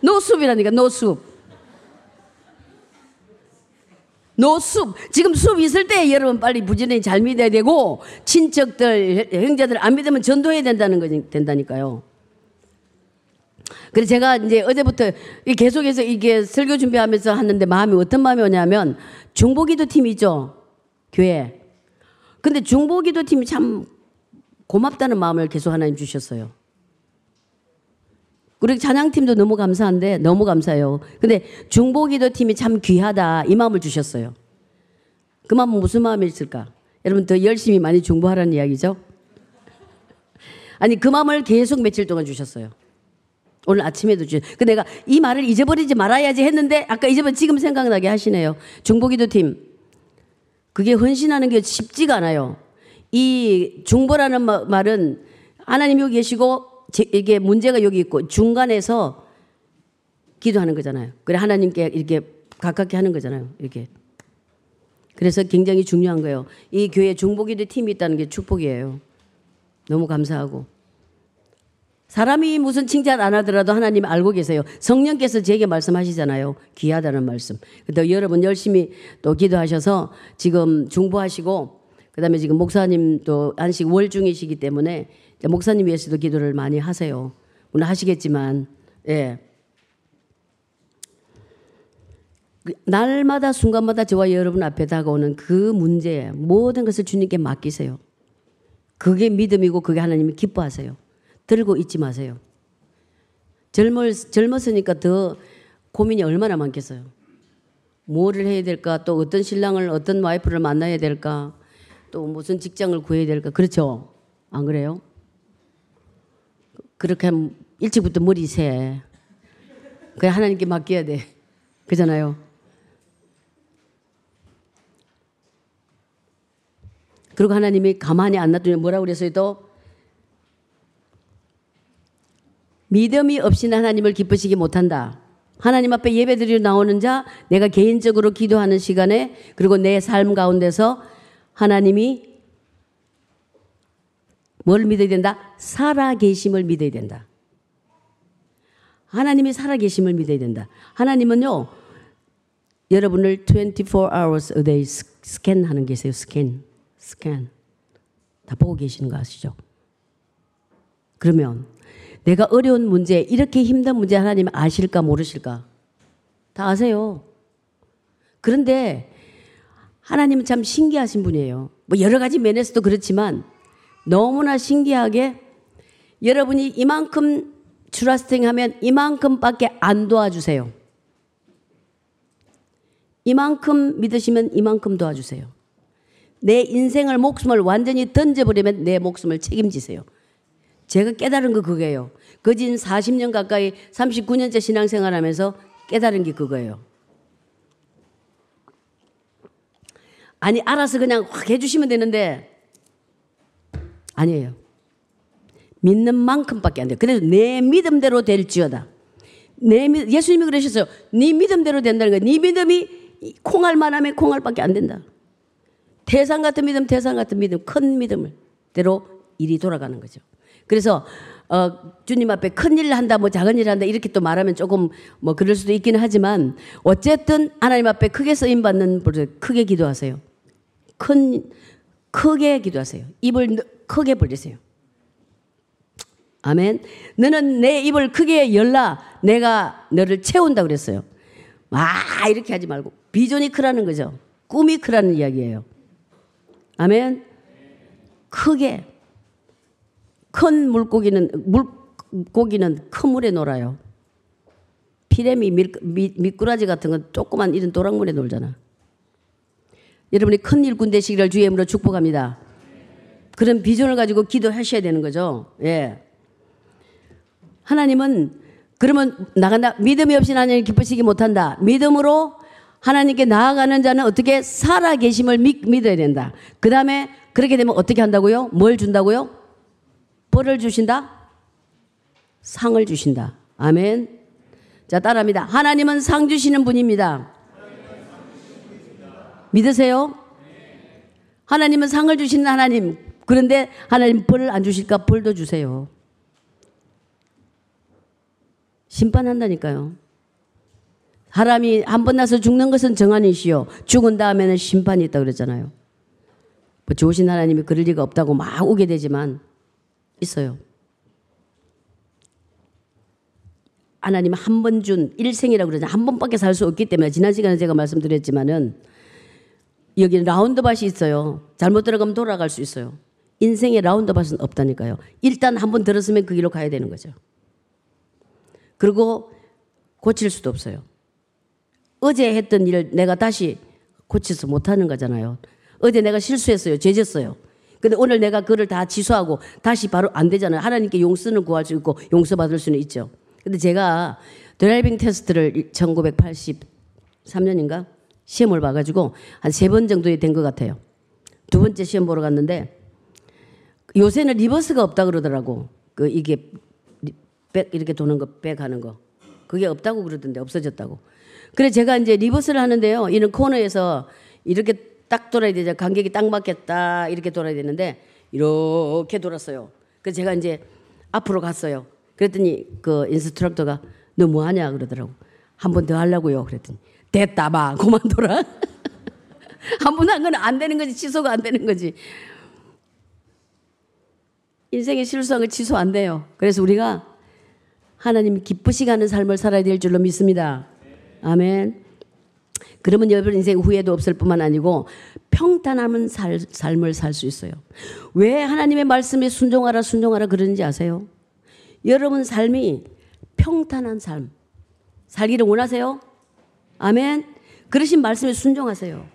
노숲이라니까 노숲. 노숲. 지금 숲 있을 때 여러분 빨리 부지런히 잘 믿어야 되고 친척들 형제들 안 믿으면 전도해야 된다는 거 된다니까요. 그래서 제가 이제 어제부터 계속해서 이게 설교 준비하면서 하는데 마음이 어떤 마음이 오냐면 중보기도 팀이죠. 교회. 근데 중보기도 팀이 참 고맙다는 마음을 계속 하나님 주셨어요. 우리 찬양팀도 너무 감사한데 너무 감사해요. 근데 중보기도 팀이 참 귀하다 이 마음을 주셨어요. 그 마음은 무슨 마음이 있을까? 여러분 더 열심히 많이 중보하라는 이야기죠. 아니 그 마음을 계속 며칠 동안 주셨어요. 오늘 아침에도 주. 그 내가 이 말을 잊어버리지 말아야지 했는데 아까 잊어버 지금 생각나게 하시네요. 중보기도 팀. 그게 헌신하는 게 쉽지가 않아요. 이 중보라는 말은 하나님 여기 계시고 이게 문제가 여기 있고 중간에서 기도하는 거잖아요. 그래 하나님께 이렇게 가깝게 하는 거잖아요. 이렇게. 그래서 굉장히 중요한 거예요. 이 교회 중보기도 팀이 있다는 게 축복이에요. 너무 감사하고. 사람이 무슨 칭찬 안 하더라도 하나님 알고 계세요. 성령께서 제게 말씀하시잖아요. 귀하다는 말씀. 또 여러분 열심히 또 기도하셔서 지금 중보하시고 그다음에 지금 목사님도 안식 월 중이시기 때문에 목사님 위해서도 기도를 많이 하세요. 물론 하시겠지만 예. 그 날마다 순간마다 저와 여러분 앞에 다가오는 그 문제 모든 것을 주님께 맡기세요. 그게 믿음이고 그게 하나님이 기뻐하세요. 들고 있지 마세요. 젊을, 젊었으니까 더 고민이 얼마나 많겠어요. 뭐를 해야 될까? 또 어떤 신랑을, 어떤 와이프를 만나야 될까? 또 무슨 직장을 구해야 될까? 그렇죠? 안 그래요? 그렇게 하면 일찍부터 머리 새. 그냥 하나님께 맡겨야 돼. 그잖아요. 그리고 하나님이 가만히 안 놔두면 뭐라고 그랬어요? 또 믿음이 없이는 하나님을 기쁘시게 못한다. 하나님 앞에 예배드리러 나오는 자, 내가 개인적으로 기도하는 시간에, 그리고 내 삶 가운데서 하나님이 뭘 믿어야 된다? 살아 계심을 믿어야 된다. 하나님이 살아 계심을 믿어야 된다. 하나님은요, 여러분을 24 hours a day 스캔하는 계세요. 스캔. 스캔. 다 보고 계시는 거 아시죠? 그러면 내가 어려운 문제, 이렇게 힘든 문제 하나님 아실까 모르실까? 다 아세요. 그런데 하나님은 참 신기하신 분이에요. 뭐 여러 가지 면에서도 그렇지만 너무나 신기하게 여러분이 이만큼 트러스팅 하면 이만큼밖에 안 도와주세요. 이만큼 믿으시면 이만큼 도와주세요. 내 인생을 목숨을 완전히 던져버리면 내 목숨을 책임지세요. 제가 깨달은 거 그거예요. 거진 40년 가까이 39년째 신앙생활 하면서 깨달은 게 그거예요. 아니, 알아서 그냥 확 해주시면 되는데, 아니에요. 믿는 만큼밖에 안 돼요. 그래도 내 믿음대로 될지어다. 내 믿, 예수님이 그러셨어요. 네 믿음대로 된다는 거야. 네 믿음이 콩알만 하면 콩알밖에 안 된다. 태산 같은 믿음, 태산 같은 믿음, 큰 믿음을 대로 일이 돌아가는 거죠. 그래서 어, 주님 앞에 큰 일을 한다, 뭐 작은 일을 한다, 이렇게 또 말하면 조금 뭐 그럴 수도 있기는 하지만 어쨌든 하나님 앞에 크게 쓰임 받는 크게 기도하세요. 큰, 크게 기도하세요. 입을 크게 벌리세요. 아멘. 너는 내 입을 크게 열라. 내가 너를 채운다 그랬어요. 아, 이렇게 하지 말고. 비전이 크라는 거죠. 꿈이 크라는 이야기예요. 아멘. 크게. 큰 물고기는 물고기는 큰 물에 놀아요. 피레미 밀, 미, 미꾸라지 같은 건 조그만 이런 도랑물에 놀잖아. 여러분이 큰 일꾼 되시기를 주의 이름으로 축복합니다. 그런 비전을 가지고 기도하셔야 되는 거죠. 예. 하나님은 그러면 나간다. 믿음이 없이 하나님 기쁘시기 못한다. 믿음으로 하나님께 나아가는 자는 어떻게 살아 계심을 믿, 믿어야 된다. 그 다음에 그렇게 되면 어떻게 한다고요? 뭘 준다고요? 벌을 주신다? 상을 주신다. 아멘. 자, 따라합니다. 하나님은 상 주시는 분입니다. 믿으세요? 하나님은 상을 주시는 하나님. 그런데 하나님 벌을 안 주실까? 벌도 주세요. 심판한다니까요. 사람이 한 번 나서 죽는 것은 정한이시요. 죽은 다음에는 심판이 있다 그랬잖아요. 뭐 좋으신 하나님이 그럴 리가 없다고 막 오게 되지만 있어요. 하나님 한 번 준 일생이라고 그러죠. 한 번밖에 살 수 없기 때문에 지난 시간에 제가 말씀드렸지만은 여기는 라운드밭이 있어요. 잘못 들어가면 돌아갈 수 있어요. 인생에 라운드밭은 없다니까요. 일단 한 번 들었으면 그 길로 가야 되는 거죠. 그리고 고칠 수도 없어요. 어제 했던 일을 내가 다시 고쳐서 못하는 거잖아요. 어제 내가 실수했어요. 죄졌어요. 근데 오늘 내가 그걸 다 취소하고 다시 바로 안 되잖아요. 하나님께 용서는 구할 수 있고 용서받을 수는 있죠. 근데 제가 driving test를 1983년인가 시험을 봐가지고 한 세 번 정도 된 것 같아요. 두 번째 시험 보러 갔는데 요새는 reverse가 없다 그러더라고. 그 이게 백 이렇게 도는 거, 백 하는 거. 그게 없다고 그러던데 없어졌다고. 그래 제가 이제 reverse를 하는데요. 이런 코너에서 이렇게 딱 돌아야 되죠. 간격이 딱 맞겠다 이렇게 돌아야 되는데 이렇게 돌았어요. 그래서 제가 이제 앞으로 갔어요. 그랬더니 그 instructor가 너 뭐 하냐 그러더라고. 한 번 더 하려고요. 그랬더니 됐다 봐. 그만둬라. 한 번 한 건 안 되는 거지. 취소가 안 되는 거지. 인생의 실수한 거 취소 안 돼요. 그래서 우리가 하나님 기쁘시 가는 삶을 살아야 될 줄로 믿습니다. 아멘. 그러면 여러분 인생 후회도 없을 뿐만 아니고 평탄함은 살, 삶을 살 수 있어요. 왜 하나님의 말씀에 순종하라 순종하라 그러는지 아세요? 여러분 삶이 평탄한 삶 살기를 원하세요? 아멘. 그러신 말씀에 순종하세요.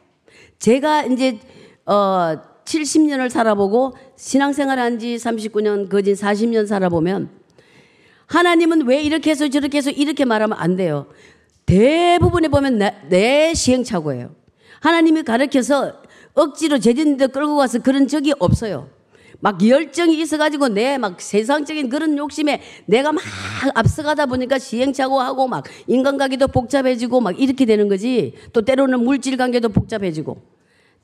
제가 이제 어 70년을 살아보고 신앙생활 한 지 39년 거진 40년 살아보면 하나님은 왜 이렇게 해서 저렇게 해서 이렇게 말하면 안 돼요. 대부분에 보면 내, 내 시행착오예요. 하나님이 가르쳐서 억지로 제진데 끌고 가서 그런 적이 없어요. 막 열정이 있어가지고 내 막 세상적인 그런 욕심에 내가 막 앞서가다 보니까 시행착오하고 막 인간관계도 복잡해지고 막 이렇게 되는 거지. 또 때로는 물질 관계도 복잡해지고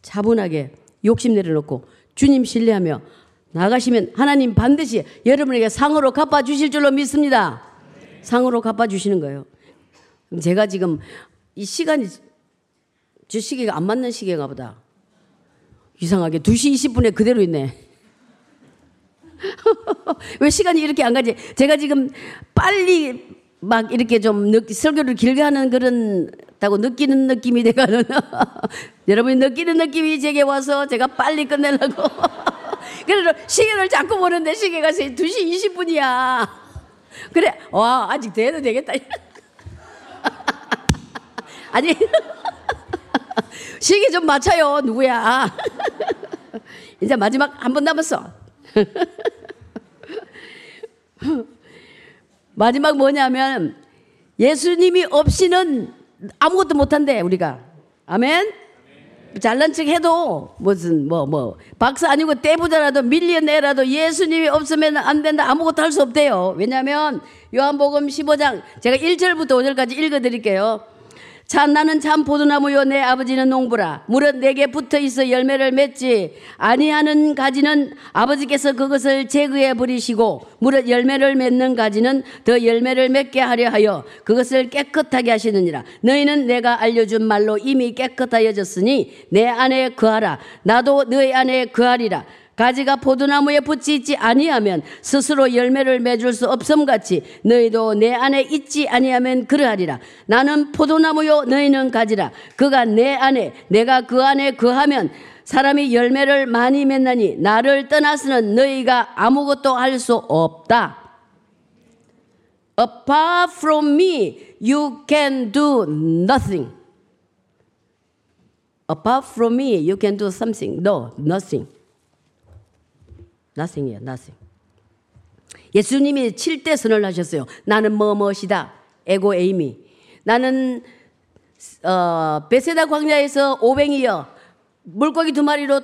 차분하게 욕심 내려놓고 주님 신뢰하며 나가시면 하나님 반드시 여러분에게 상으로 갚아주실 줄로 믿습니다. 상으로 갚아주시는 거예요. 제가 지금 이 시간이 저 시계가 안 맞는 시계가 보다. 이상하게 2시 20분에 그대로 있네. *laughs* 왜 시간이 이렇게 안 가지? 제가 지금 빨리 막 이렇게 좀 느, 설교를 길게 하는 그런 다고 느끼는 느낌이 돼가는 *laughs* 여러분이 느끼는 느낌이 제게 와서 제가 빨리 끝내려고. *laughs* 그래서 시계를 자꾸 보는데 시계가 2시 20분이야. 그래 와 아직 돼도 되겠다. 아니 시계 좀 맞춰요 누구야. 이제 마지막 한 번 남았어 *laughs* 마지막 뭐냐면 예수님이 없이는 아무것도 못한대 우리가. 아멘? 잘난 척 해도 무슨 뭐뭐 뭐, 박사 아니고 떼부자라도 밀리언내라도 예수님이 없으면 안 된다. 아무것도 할 수 없대요. 왜냐하면 요한복음 15장 제가 1절부터 5절까지 읽어드릴게요 참 나는 참 포도나무요 내 아버지는 농부라. 무릇 내게 붙어 있어 열매를 맺지 아니하는 가지는 아버지께서 그것을 제거해 버리시고 무릇 열매를 맺는 가지는 더 열매를 맺게 하려 하여 그것을 깨끗하게 하시느니라. 너희는 내가 알려준 말로 이미 깨끗하여졌으니 내 안에 거하라. 나도 너희 안에 거하리라 가지가 포도나무에 붙이 있지 아니하면 스스로 열매를 맺을 수 없음 같이 너희도 내 안에 있지 아니하면 그러하리라. 나는 포도나무요 너희는 가지라. 그가 내 안에 내가 그 안에 거하면 사람이 열매를 많이 맺나니 나를 떠나서는 너희가 아무것도 할 수 없다. Apart from me, you can do nothing. Apart from me, you can do something. No, nothing. Nothing이에요, nothing. 예수님이 7대 선을 하셨어요. 나는 뭐 무엇이다. 에고 에이미. 나는 어, 베세다 광야에서 오뱅이여 물고기 두 마리로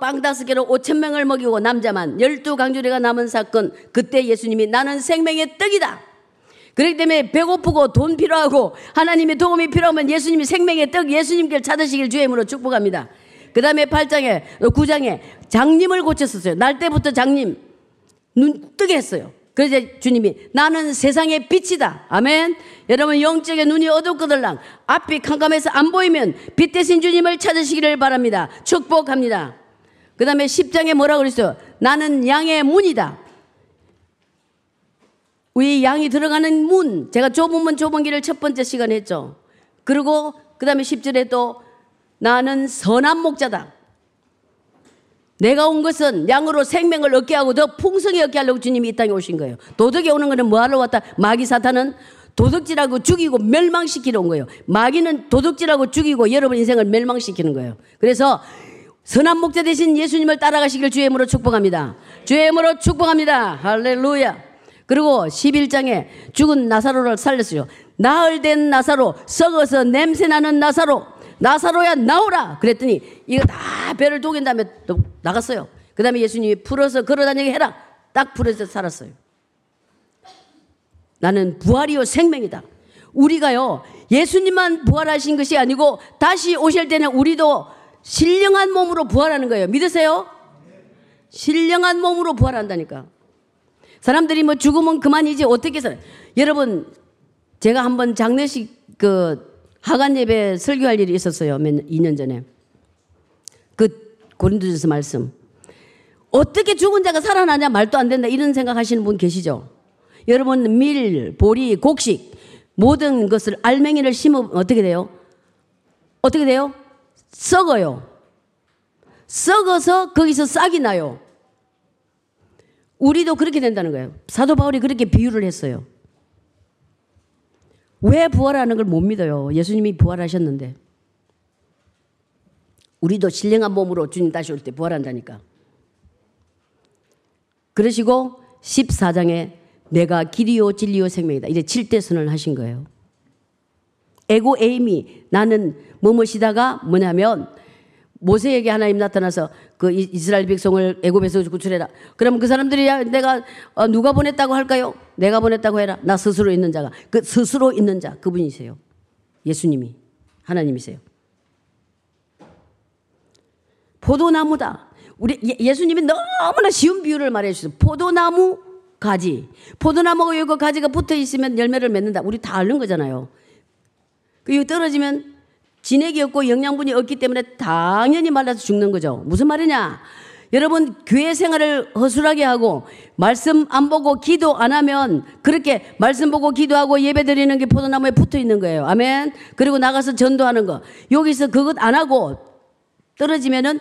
빵 다섯 개로 오천 명을 먹이고 남자만 열두 강주리가 남은 사건 그때 예수님이 나는 생명의 떡이다. 그렇기 때문에 배고프고 돈 필요하고 하나님의 도움이 필요하면 예수님이 생명의 떡 예수님께 찾으시길 주임으로 축복합니다. 그 다음에 8장에, 9장에 장님을 고쳤었어요. 날 때부터 장님, 눈 뜨게 했어요. 그래서 주님이 나는 세상의 빛이다. 아멘. 여러분 영적의 눈이 어둡거들랑 앞이 캄캄해서 안 보이면 빛 대신 주님을 찾으시기를 바랍니다. 축복합니다. 그 다음에 10장에 뭐라고 그랬어요? 나는 양의 문이다. 우리 양이 들어가는 문. 제가 좁은 문 좁은 길을 첫 번째 시간에 했죠. 그리고 그 다음에 10절에 또 나는 선한 목자다. 내가 온 것은 양으로 생명을 얻게 하고 더 풍성히 얻게 하려고 주님이 이 땅에 오신 거예요. 도덕에 오는 것은 뭐하러 왔다? 마귀 사탄은 도둑질하고 죽이고 멸망시키러 온 거예요. 마귀는 도둑질하고 죽이고 여러분 인생을 멸망시키는 거예요. 그래서 선한 목자 대신 예수님을 따라가시길 주의 이름으로 축복합니다. 주의 이름으로 축복합니다. 할렐루야. 그리고 11장에 죽은 나사로를 살렸어요. 나흘 된 나사로, 썩어서 냄새나는 나사로, 나사로야 나오라! 그랬더니 이거 다 배를 독인 다음에 또 나갔어요. 그 다음에 예수님이 풀어서 걸어다니게 해라. 딱 풀어서 살았어요. 나는 부활이요 생명이다. 우리가요, 예수님만 부활하신 것이 아니고 다시 오실 때는 우리도 신령한 몸으로 부활하는 거예요. 믿으세요? 신령한 몸으로 부활한다니까. 사람들이 뭐 죽으면 그만이지 어떻게 살아요? 여러분, 제가 한번 장례식 그 하간 예배 설교할 일이 있었어요. 몇 2년 전에. 그 고린도전서 말씀. 어떻게 죽은 자가 살아나냐 말도 안 된다 이런 생각하시는 분 계시죠? 여러분 밀, 보리, 곡식 모든 것을 알맹이를 심으면 어떻게 돼요? 어떻게 돼요? 썩어요. 썩어서 거기서 싹이 나요. 우리도 그렇게 된다는 거예요. 사도 바울이 그렇게 비유를 했어요. 왜 부활하는 걸 못 믿어요? 예수님이 부활하셨는데. 우리도 신령한 몸으로 주님 다시 올 때 부활한다니까. 그러시고 14장에 내가 길이요 진리요 생명이다. 이제 7대 선을 하신 거예요. 에고 에임이 나는 뭐뭐시다가 뭐냐면 모세에게 하나님 나타나서 그 이스라엘 백성을 애굽에서 구출해라. 그러면 그 사람들이 야 내가 어, 누가 보냈다고 할까요? 내가 보냈다고 해라. 나 스스로 있는 자가 그 스스로 있는 자 그분이세요. 예수님이 하나님이세요. 포도나무다. 우리 예, 예수님이 너무나 쉬운 비유를 말해 주셨어요. 포도나무 가지. 포도나무가 여기 가지가 붙어 있으면 열매를 맺는다. 우리 다 아는 거잖아요. 그리고 떨어지면 진액이 없고 영양분이 없기 때문에 당연히 말라서 죽는 거죠. 무슨 말이냐? 여러분 교회 생활을 허술하게 하고 말씀 안 보고 기도 안 하면 그렇게 말씀 보고 기도하고 예배 드리는 게 포도나무에 붙어 있는 거예요. 아멘. 그리고 나가서 전도하는 거. 여기서 그것 안 하고 떨어지면은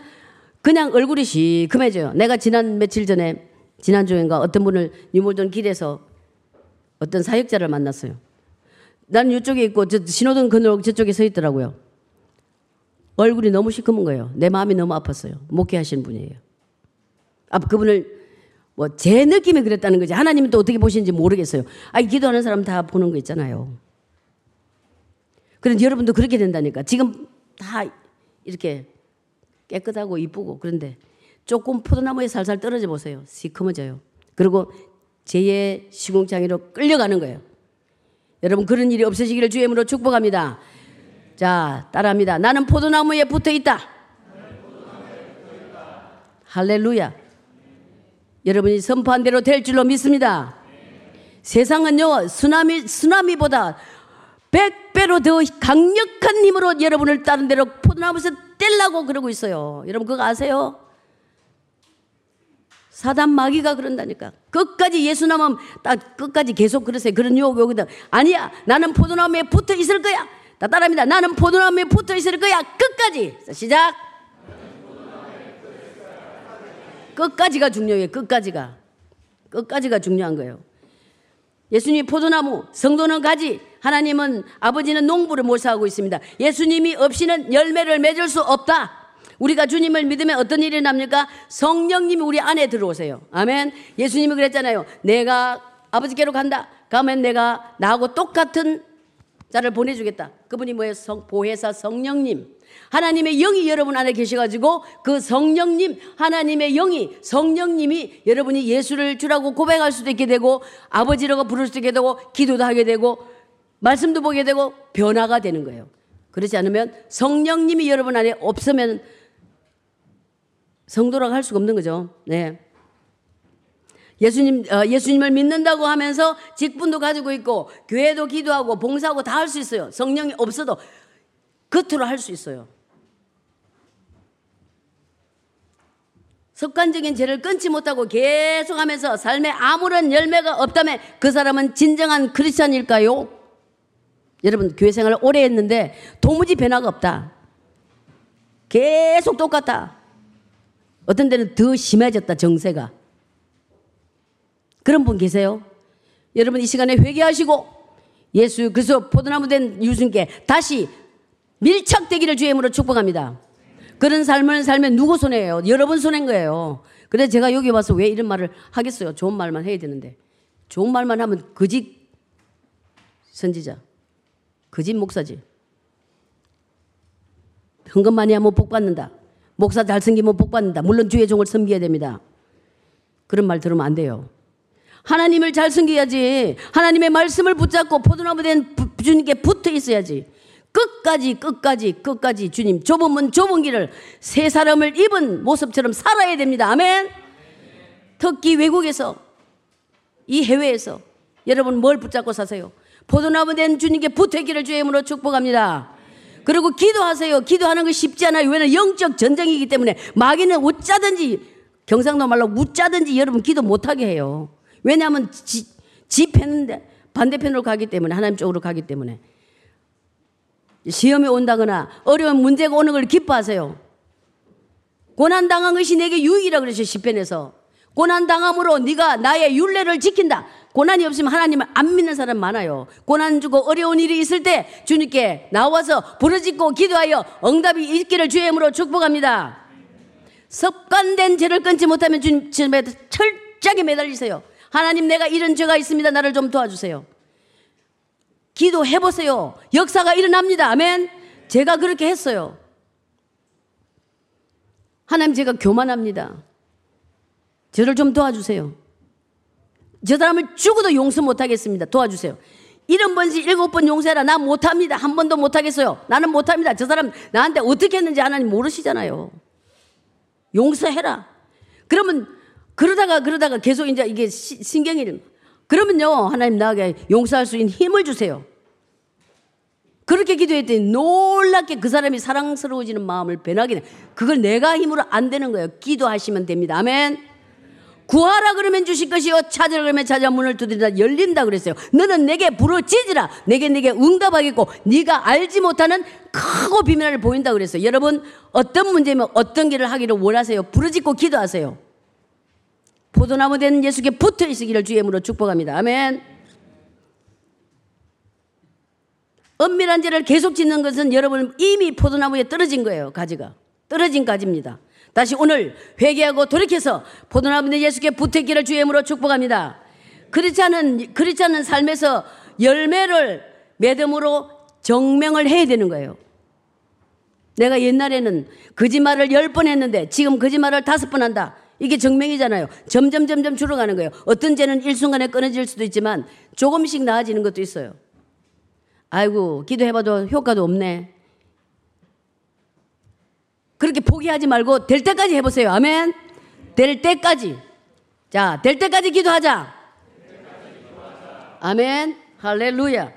그냥 얼굴이 시큼해져요. 내가 지난 며칠 전에 지난주인가 어떤 분을 유물돈 길에서 어떤 사역자를 만났어요. 나는 이쪽에 있고 저 신호등 건너 저쪽에 서 있더라고요. 얼굴이 너무 시커먼 거예요. 내 마음이 너무 아팠어요. 목회하신 분이에요. 아, 그분을 뭐 제 느낌이 그랬다는 거지. 하나님은 또 어떻게 보시는지 모르겠어요. 아, 기도하는 사람 다 보는 거 있잖아요. 그런데 여러분도 그렇게 된다니까. 지금 다 이렇게 깨끗하고 이쁘고 그런데 조금 포도나무에 살살 떨어져 보세요. 시커머져요. 그리고 죄의 시궁창이로 끌려가는 거예요. 여러분 그런 일이 없으시기를 주의 이름으로 축복합니다. 자, 따라합니다. 나는 포도나무에 붙어 있다. 할렐루야. 여러분이 선포한 대로 될 줄로 믿습니다. 세상은요, 쓰나미, 쓰나미보다 100배로 더 강력한 힘으로 여러분을 다른 대로 포도나무에서 떼려고 그러고 있어요. 여러분 그거 아세요? 사단 마귀가 그런다니까. 끝까지 예수 남면 딱 끝까지 계속 그러세요. 그런 유혹 오거든. 아니야. 나는 포도나무에 붙어 있을 거야. 다 따라합니다. 나는 포도나무에 붙어 있을 거야. 끝까지. 시작. 끝까지가 중요해요. 끝까지가. 끝까지가 중요한 거예요. 예수님이 포도나무, 성도는 가지, 하나님은 아버지는 농부를 모사하고 있습니다. 예수님이 없이는 열매를 맺을 수 없다. 우리가 주님을 믿으면 어떤 일이 납니까? 성령님이 우리 안에 들어오세요. 아멘. 예수님이 그랬잖아요. 내가 아버지께로 간다. 가면 내가 나하고 똑같은 자를 보내주겠다. 그분이 뭐예요? 성, 보혜사 성령님. 하나님의 영이 여러분 안에 계셔가지고 그 성령님, 하나님의 영이, 성령님이 여러분이 예수를 주라고 고백할 수도 있게 되고 아버지라고 부를 수도 있게 되고 기도도 하게 되고 말씀도 보게 되고 변화가 되는 거예요. 그렇지 않으면 성령님이 여러분 안에 없으면 성도라고 할 수가 없는 거죠. 네. 예수님, 어, 예수님을 믿는다고 하면서 직분도 가지고 있고, 교회도 기도하고, 봉사하고 다 할 수 있어요. 성령이 없어도 겉으로 할 수 있어요. 습관적인 죄를 끊지 못하고 계속 하면서 삶에 아무런 열매가 없다면 그 사람은 진정한 크리스찬일까요? 여러분, 교회 생활을 오래 했는데 도무지 변화가 없다. 계속 똑같다. 어떤 데는 더 심해졌다, 정세가. 그런 분 계세요? 여러분 이 시간에 회개하시고 예수 그리스도 포도나무 된 유순께 다시 밀착되기를 주의 이름으로 축복합니다. 그런 삶을 살면 누구 손해예요? 여러분 손해인 거예요. 그래서 제가 여기 와서 왜 이런 말을 하겠어요? 좋은 말만 해야 되는데. 좋은 말만 하면 거짓 선지자. 거짓 목사지. 헌금 많이 하면 복 받는다. 목사 잘 섬기면 복 받는다. 물론 주의 종을 섬겨야 됩니다. 그런 말 들으면 안 돼요. 하나님을 잘 섬겨야지. 하나님의 말씀을 붙잡고 포도나무 된 주님께 붙어 있어야지. 끝까지 끝까지 끝까지 주님 좁은 문 좁은 길을 새 사람을 입은 모습처럼 살아야 됩니다. 아멘. 특히 외국에서 이 해외에서 여러분 뭘 붙잡고 사세요? 포도나무 된 주님께 붙어있기를 주의 이름으로 축복합니다. 그리고 기도하세요. 기도하는 거 쉽지 않아요. 왜냐면 영적 전쟁이기 때문에 마귀는 어쩌든지 경상도 말로 웃자든지 여러분 기도 못하게 해요. 왜냐하면 지, 지 편인데 반대편으로 가기 때문에 하나님 쪽으로 가기 때문에 시험이 온다거나 어려운 문제가 오는 걸 기뻐하세요. 고난 당한 것이 내게 유익이라 그러죠 시편에서 고난 당함으로 네가 나의 윤례를 지킨다. 고난이 없으면 하나님을 안 믿는 사람 많아요. 고난 주고 어려운 일이 있을 때 주님께 나와서 부르짖고 기도하여 응답이 있기를 주의 이름으로 축복합니다. 습관된 죄를 끊지 못하면 주님에 철저하게 매달리세요. 하나님 내가 이런 죄가 있습니다. 나를 좀 도와주세요. 기도해 보세요. 역사가 일어납니다. 아멘. 제가 그렇게 했어요. 하나님 제가 교만합니다. 저를 좀 도와주세요. 저 사람을 죽어도 용서 못하겠습니다. 도와주세요. 일흔 번씩 일곱 번 용서해라. 나 못합니다. 한 번도 못하겠어요. 나는 못합니다. 저 사람 나한테 어떻게 했는지 하나님 모르시잖아요. 용서해라. 그러면 그러다가 그러다가 계속 이제 이게 신경이 그러면요 하나님 나에게 용서할 수 있는 힘을 주세요. 그렇게 기도했더니 놀랍게 그 사람이 사랑스러워지는 마음을 변하게 돼. 그걸 내가 힘으로 안 되는 거예요. 기도하시면 됩니다. 아멘. 구하라 그러면 주실 것이요 찾으라 그러면 찾아 문을 두드리다 열린다 그랬어요. 너는 내게 부르짖으라. 내게 내게 응답하겠고 네가 알지 못하는 크고 비밀을 보인다 그랬어요. 여러분 어떤 문제면 어떤 길을 하기를 원하세요. 부르짖고 기도하세요. 포도나무 된 예수께 붙어 있으기를 주의 이름으로 축복합니다. 아멘. 은밀한 죄를 계속 짓는 것은 여러분 이미 포도나무에 떨어진 거예요. 가지가. 떨어진 가지입니다. 다시 오늘 회개하고 돌이켜서 포도나무 된 예수께 붙어있기를 주의 이름으로 축복합니다. 그렇지 않은, 그렇지 않은 삶에서 열매를 매듭으로 정명을 해야 되는 거예요. 내가 옛날에는 거짓말을 열 번 했는데 지금 거짓말을 다섯 번 한다. 이게 정명이잖아요. 점점 점점 줄어가는 거예요. 어떤 죄는 일순간에 끊어질 수도 있지만 조금씩 나아지는 것도 있어요. 아이고 기도해봐도 효과도 없네. 그렇게 포기하지 말고 될 때까지 해보세요. 아멘. 될 때까지. 자, 될 때까지 기도하자. 아멘. 할렐루야.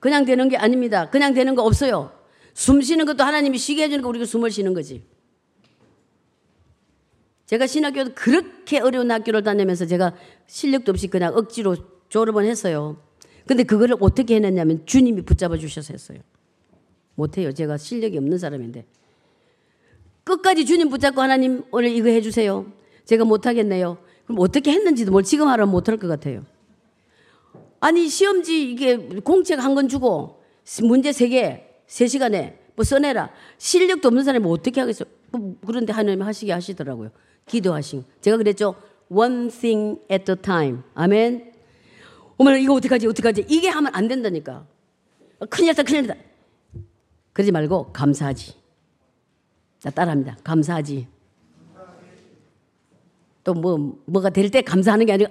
그냥 되는 게 아닙니다. 그냥 되는 거 없어요. 숨 쉬는 것도 하나님이 쉬게 해주는 거 우리가 숨을 쉬는 거지. 제가 신학교도 그렇게 어려운 학교를 다니면서 제가 실력도 없이 그냥 억지로 졸업은 했어요. 근데 그거를 어떻게 해냈냐면 주님이 붙잡아 주셔서 했어요. 못해요. 제가 실력이 없는 사람인데. 끝까지 주님 붙잡고 하나님 오늘 이거 해주세요. 제가 못하겠네요. 그럼 어떻게 했는지도 뭘 지금 하라면 못할 것 같아요. 아니 시험지 이게 공책 한건 주고 문제 세 개, 세 시간에 뭐 써내라. 실력도 없는 사람이 어떻게 하겠어요. 뭐 그런데 하나님 하시게 하시더라고요. 기도하신. 제가 그랬죠. One thing at a time. 아멘. 어머나 이거 어떡하지 어떡하지 이게 하면 안 된다니까. 큰일 났다 큰일 났다. 그러지 말고 감사하지. 자 따라합니다. 감사하지. 또 뭐 뭐가 될 때 감사하는 게 아니라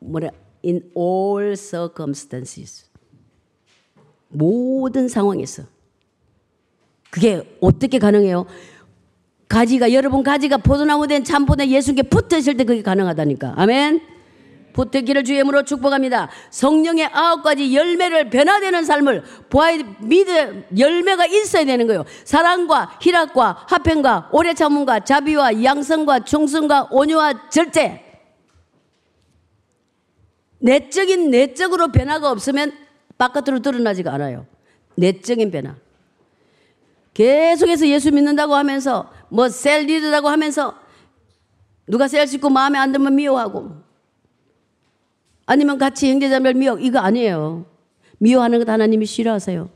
뭐래 in all circumstances 모든 상황에서 그게 어떻게 가능해요? 가지가 여러분 가지가 포도나무 된 참포대 예수께 붙어 있을 때 그게 가능하다니까. 아멘. 붙었기를 주임으로 축복합니다. 성령의 아홉 가지 열매를 변화되는 삶을 보아야 믿어 열매가 있어야 되는 거예요. 사랑과 희락과 화평과 오래 참음과 자비와 양성과 충성과 온유와 절제. 내적인 내적으로 변화가 없으면 바깥으로 드러나지가 않아요. 내적인 변화. 계속해서 예수 믿는다고 하면서 뭐 셀 리더라고 하면서 누가 셀 씻고 마음에 안 들면 미워하고 아니면 같이 형제자매를 미워 이거 아니에요. 미워하는 것 하나님이 싫어하세요.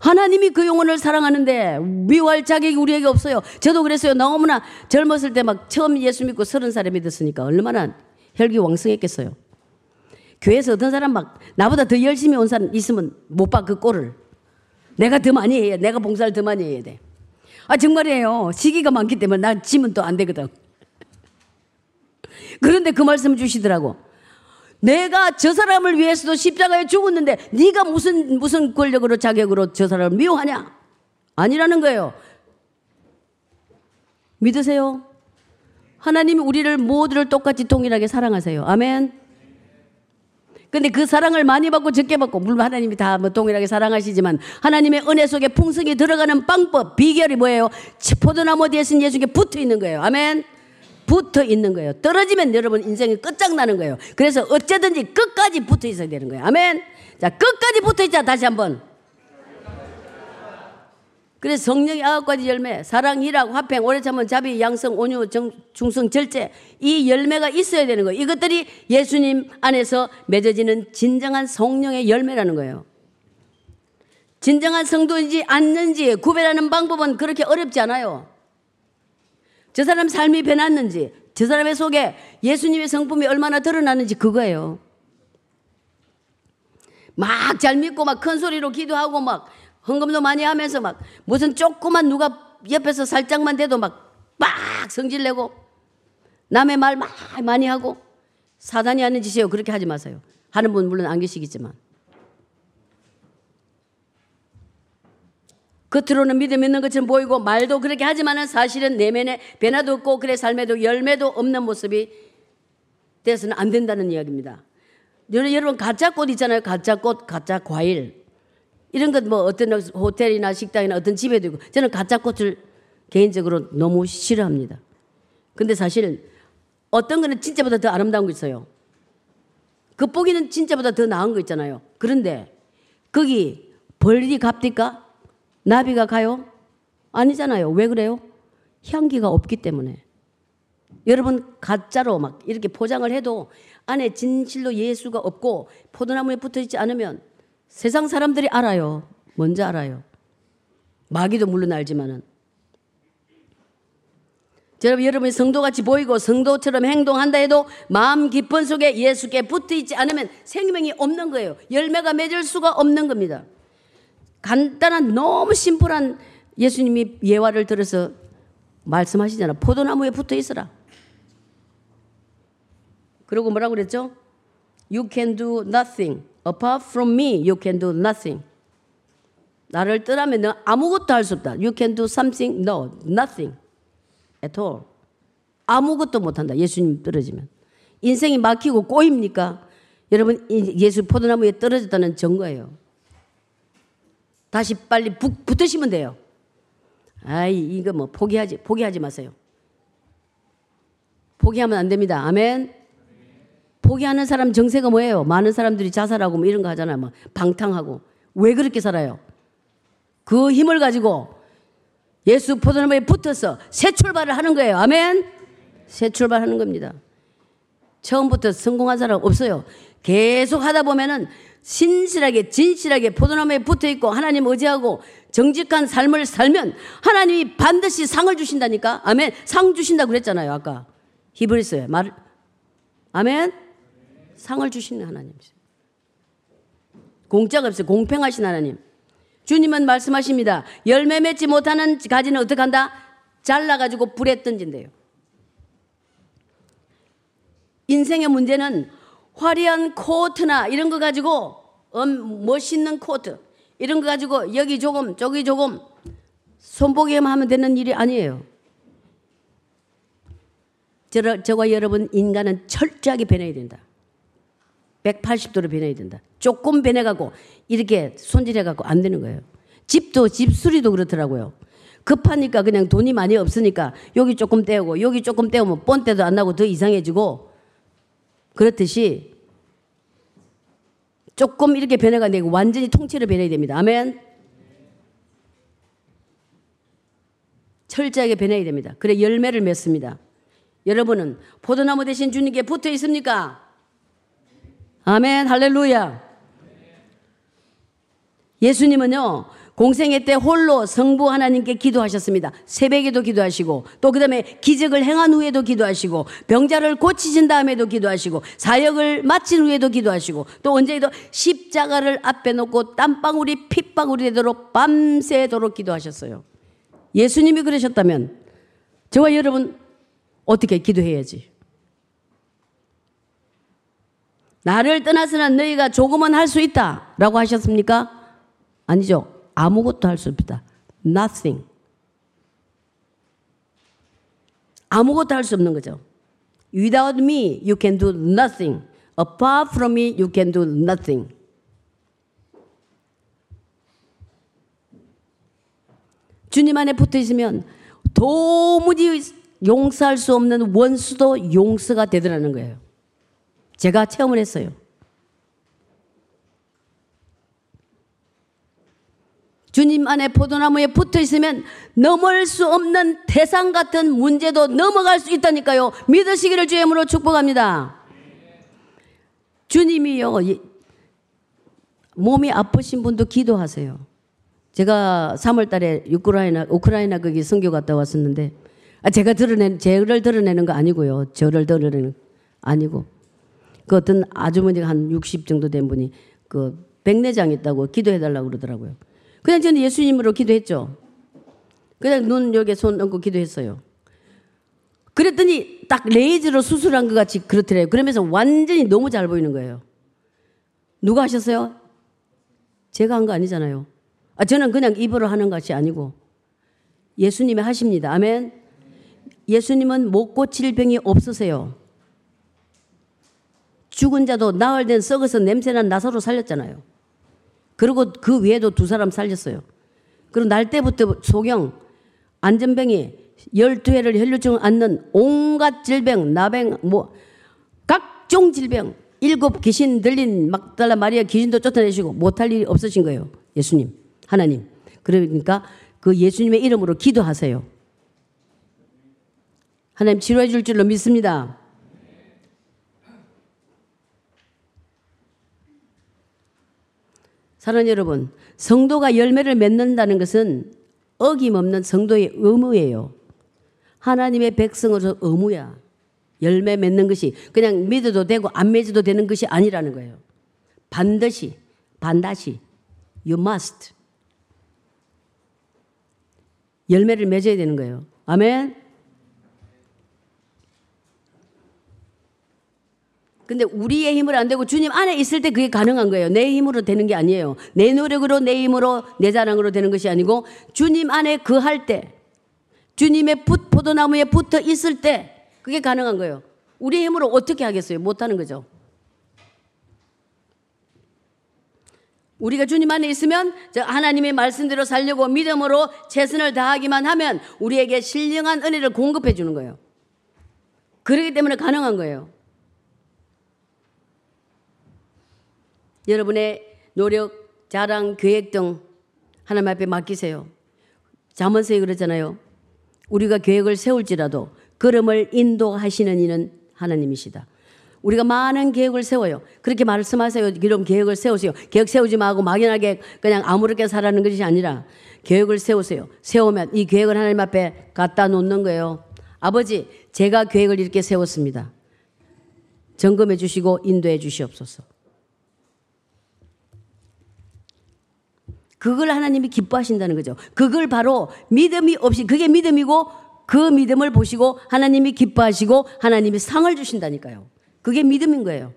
하나님이 그 영혼을 사랑하는데 미워할 자격이 우리에게 없어요. 저도 그랬어요. 너무나 젊었을 때 막 처음 예수 믿고 서른 살에 믿었으니까 얼마나 혈기 왕성했겠어요. 교회에서 어떤 사람 막 나보다 더 열심히 온 사람 있으면 못 봐 그 꼴을. 내가 더 많이 해야 내가 봉사를 더 많이 해야 돼. 아 정말이에요. 시기가 많기 때문에 나 지면 또 안 되거든. 그런데 그 말씀 주시더라고. 내가 저 사람을 위해서도 십자가에 죽었는데 네가 무슨 무슨 권력으로 자격으로 저 사람을 미워하냐? 아니라는 거예요. 믿으세요? 하나님이 우리를 모두를 똑같이 동일하게 사랑하세요. 아멘. 근데 그 사랑을 많이 받고 적게 받고 물론 하나님이 다 뭐 동일하게 사랑하시지만 하나님의 은혜 속에 풍성히 들어가는 방법 비결이 뭐예요? 포도나무 뒤에 신 예수께 붙어 있는 거예요. 아멘. 붙어 있는 거예요. 떨어지면 여러분 인생이 끝장나는 거예요. 그래서 어쨌든지 끝까지 붙어 있어야 되는 거예요. 아멘. 자, 끝까지 붙어 있자. 다시 한번. 그래서 성령의 아홉 가지 열매, 사랑, 희락, 화평, 오래 참은 자비, 양성, 온유, 정, 중성, 절제 이 열매가 있어야 되는 거예요. 이것들이 예수님 안에서 맺어지는 진정한 성령의 열매라는 거예요. 진정한 성도인지 아닌지 구별하는 방법은 그렇게 어렵지 않아요. 저 사람 삶이 변했는지, 저 사람의 속에 예수님의 성품이 얼마나 드러나는지 그거예요. 막 잘 믿고 막 큰 소리로 기도하고 막 헌금도 많이 하면서 막 무슨 조그만 누가 옆에서 살짝만 돼도 막막 성질내고 남의 말막 많이 하고 사단이 하는 짓이에요. 그렇게 하지 마세요. 하는 분 물론 안 계시겠지만. 겉으로는 믿음 있는 것처럼 보이고 말도 그렇게 하지만은 사실은 내면에 변화도 없고 그래 삶에도 열매도 없는 모습이 돼서는 안 된다는 이야기입니다. 여러분 가짜 꽃 있잖아요. 가짜 꽃, 가짜 과일. 이런 것 뭐 어떤 호텔이나 식당이나 어떤 집에도 있고 저는 가짜 꽃을 개인적으로 너무 싫어합니다. 근데 사실 어떤 거는 진짜보다 더 아름다운 거 있어요. 겉보기는 진짜보다 더 나은 거 있잖아요. 그런데 거기 벌이 값디까? 나비가 가요? 아니잖아요. 왜 그래요? 향기가 없기 때문에. 여러분 가짜로 막 이렇게 포장을 해도 안에 진실로 예수가 없고 포도나무에 붙어 있지 않으면 세상 사람들이 알아요. 뭔지 알아요. 마귀도 물론 알지만은. 여러분, 여러분이 성도같이 보이고 성도처럼 행동한다 해도 마음 깊은 속에 예수께 붙어 있지 않으면 생명이 없는 거예요. 열매가 맺을 수가 없는 겁니다. 간단한 너무 심플한 예수님이 예화를 들어서 말씀하시잖아. 포도나무에 붙어 있어라. 그리고 뭐라고 그랬죠? You can do nothing. Apart from me, you can do nothing. 나를 떠나면 너 아무것도 할 수 없다. You can do something? No, nothing at all. 아무것도 못한다. 예수님 떨어지면. 인생이 막히고 꼬입니까? 여러분, 예수 포도나무에 떨어졌다는 증거예요. 다시 빨리 붙, 붙으시면 돼요. 아이, 이거 뭐 포기하지, 포기하지 마세요. 포기하면 안 됩니다. 아멘. 포기하는 사람 정세가 뭐예요? 많은 사람들이 자살하고 뭐 이런 거 하잖아요. 막 방탕하고. 왜 그렇게 살아요? 그 힘을 가지고 예수 포도나무에 붙어서 새 출발을 하는 거예요. 아멘? 새 출발하는 겁니다. 처음부터 성공한 사람 없어요. 계속 하다 보면은 신실하게 진실하게 포도나무에 붙어 있고 하나님 의지하고 정직한 삶을 살면 하나님이 반드시 상을 주신다니까. 아멘. 상 주신다고 그랬잖아요. 아까 히브리서에 말 아멘. 상을 주시는 하나님이세요. 공짜가 없어요. 공평하신 하나님. 주님은 말씀하십니다. 열매 맺지 못하는 가지는 어떻게 한다? 잘라가지고 불에 던진대요. 인생의 문제는 화려한 코트나 이런 거 가지고 음, 멋있는 코트 이런 거 가지고 여기 조금 저기 조금 손보기만 하면 되는 일이 아니에요. 저, 저와 여러분 인간은 철저하게 변해야 된다. 180도로 변해야 된다. 조금 변해가고 이렇게 손질해갖고 안 되는 거예요. 집도 집 수리도 그렇더라고요. 급하니까 그냥 돈이 많이 없으니까 여기 조금 떼우고 여기 조금 떼우면 본때도 안 나고 더 이상해지고 그렇듯이 조금 이렇게 변해가 되고 완전히 통째로 변해야 됩니다. 아멘. 철저하게 변해야 됩니다. 그래 열매를 맺습니다. 여러분은 포도나무 대신 주님께 붙어 있습니까? 아멘, 할렐루야. 예수님은요, 공생애 때 홀로 성부 하나님께 기도하셨습니다. 새벽에도 기도하시고, 또 그 다음에 기적을 행한 후에도 기도하시고, 병자를 고치신 다음에도 기도하시고, 사역을 마친 후에도 기도하시고, 또 언제에도 십자가를 앞에 놓고 땀방울이 핏방울이 되도록 밤새도록 기도하셨어요. 예수님이 그러셨다면, 저와 여러분, 어떻게 기도해야지? 나를 떠나서는 너희가 조금은 할 수 있다. 라고 하셨습니까? 아니죠. 아무것도 할 수 없다. Nothing. 아무것도 할 수 없는 거죠. Without me, you can do nothing. Apart from me, you can do nothing. 주님 안에 붙어 있으면 도무지 용서할 수 없는 원수도 용서가 되더라는 거예요. 제가 체험을 했어요. 주님 안에 포도나무에 붙어 있으면 넘을 수 없는 대상 같은 문제도 넘어갈 수 있다니까요. 믿으시기를 주임으로 축복합니다. 주님이요. 몸이 아프신 분도 기도하세요. 제가 3월 달에 우크라이나, 우크라이나 거기 선교 갔다 왔었는데, 아, 제가 드러낸, 저를 드러내는 거 아니고요. 저를 드러내는 아니고. 그 어떤 아주머니가 한 60 정도 된 분이 그 백내장 있다고 기도해달라고 그러더라고요. 그냥 저는 예수님으로 기도했죠. 그냥 눈 여기에 손 얹고 기도했어요. 그랬더니 딱 레이저로 수술한 것 같이 그렇더래요. 그러면서 완전히 너무 잘 보이는 거예요. 누가 하셨어요? 제가 한 거 아니잖아요. 아, 저는 그냥 입으로 하는 것이 아니고 예수님이 하십니다. 아멘. 예수님은 못 고칠 병이 없으세요. 죽은 자도 나흘 된 썩어서 냄새난 나사로 살렸잖아요. 그리고 그 외에도 두 사람 살렸어요. 그리고 날 때부터 소경, 안전병이 12회를 혈류증 앓는 온갖 질병, 나병, 뭐, 각종 질병, 일곱 귀신 들린 막달라 마리아 귀신도 쫓아내시고 못할 일이 없으신 거예요. 예수님, 하나님. 그러니까 그 예수님의 이름으로 기도하세요. 하나님 치료해 줄 줄로 믿습니다. 사랑하는 여러분, 성도가 열매를 맺는다는 것은 어김없는 성도의 의무예요. 하나님의 백성으로서 의무야. 열매 맺는 것이 그냥 믿어도 되고 안 맺어도 되는 것이 아니라는 거예요. 반드시, 반드시, you must. 열매를 맺어야 되는 거예요. 아멘? 근데 우리의 힘으로 안 되고 주님 안에 있을 때 그게 가능한 거예요. 내 힘으로 되는 게 아니에요. 내 노력으로, 내 힘으로, 내 자랑으로 되는 것이 아니고 주님 안에 그 할 때, 주님의 붓, 포도나무에 붙어 있을 때 그게 가능한 거예요. 우리 힘으로 어떻게 하겠어요? 못 하는 거죠. 우리가 주님 안에 있으면 하나님의 말씀대로 살려고 믿음으로 최선을 다하기만 하면 우리에게 신령한 은혜를 공급해 주는 거예요. 그렇기 때문에 가능한 거예요. 여러분의 노력, 자랑, 계획 등 하나님 앞에 맡기세요. 자문서에 그러잖아요. 우리가 계획을 세울지라도 걸음을 인도하시는 이는 하나님이시다. 우리가 많은 계획을 세워요. 그렇게 말씀하세요. 그럼 계획을 세우세요. 계획 세우지 말고 막연하게 그냥 아무렇게 살아는 것이 아니라 계획을 세우세요. 세우면 이 계획을 하나님 앞에 갖다 놓는 거예요. 아버지, 제가 계획을 이렇게 세웠습니다. 점검해 주시고 인도해 주시옵소서. 그걸 하나님이 기뻐하신다는 거죠. 그걸 바로 믿음이 없이 그게 믿음이고 그 믿음을 보시고 하나님이 기뻐하시고 하나님이 상을 주신다니까요. 그게 믿음인 거예요.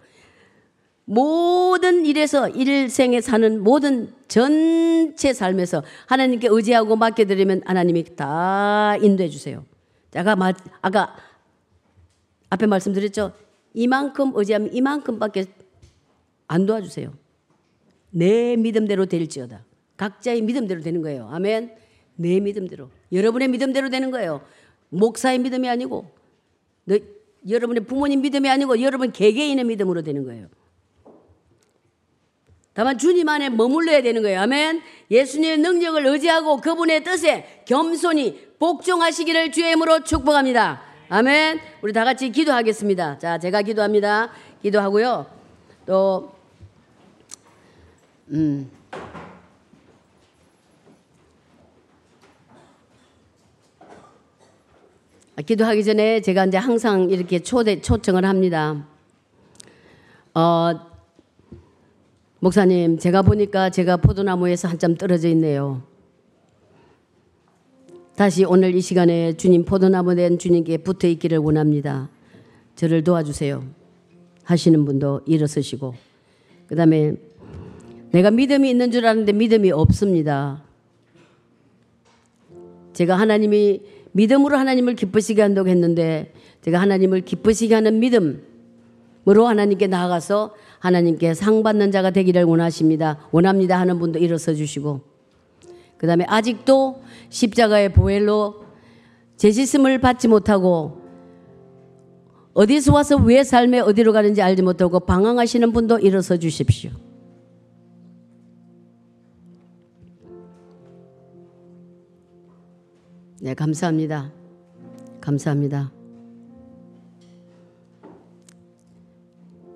모든 일에서 일생에 사는 모든 전체 삶에서 하나님께 의지하고 맡겨드리면 하나님이 다 인도해 주세요. 제가 아까 앞에 말씀드렸죠. 이만큼 의지하면 이만큼밖에 안 도와주세요. 내 믿음대로 될지어다. 각자의 믿음대로 되는 거예요. 아멘. 내 믿음대로. 여러분의 믿음대로 되는 거예요. 목사의 믿음이 아니고, 너, 여러분의 부모님 믿음이 아니고, 여러분 개개인의 믿음으로 되는 거예요. 다만 주님 안에 머물러야 되는 거예요. 아멘. 예수님의 능력을 의지하고 그분의 뜻에 겸손히 복종하시기를 주의 힘으로 축복합니다. 아멘. 우리 다 같이 기도하겠습니다. 자, 제가 기도합니다. 기도하고요. 또, 음. 기도하기 전에 제가 이제 항상 이렇게 초대, 초청을 합니다. 어, 목사님, 제가 보니까 제가 포도나무에서 한참 떨어져 있네요. 다시 오늘 이 시간에 주님 포도나무 된 주님께 붙어 있기를 원합니다. 저를 도와주세요. 하시는 분도 일어서시고. 그 다음에 내가 믿음이 있는 줄 아는데 믿음이 없습니다. 제가 하나님이 믿음으로 하나님을 기쁘시게 한다고 했는데 제가 하나님을 기쁘시게 하는 믿음으로 하나님께 나아가서 하나님께 상 받는 자가 되기를 원하십니다. 원합니다 하는 분도 일어서 주시고 그 다음에 아직도 십자가의 보혈로 제시슴을 받지 못하고 어디서 와서 왜 삶에 어디로 가는지 알지 못하고 방황하시는 분도 일어서 주십시오. 네, 감사합니다. 감사합니다.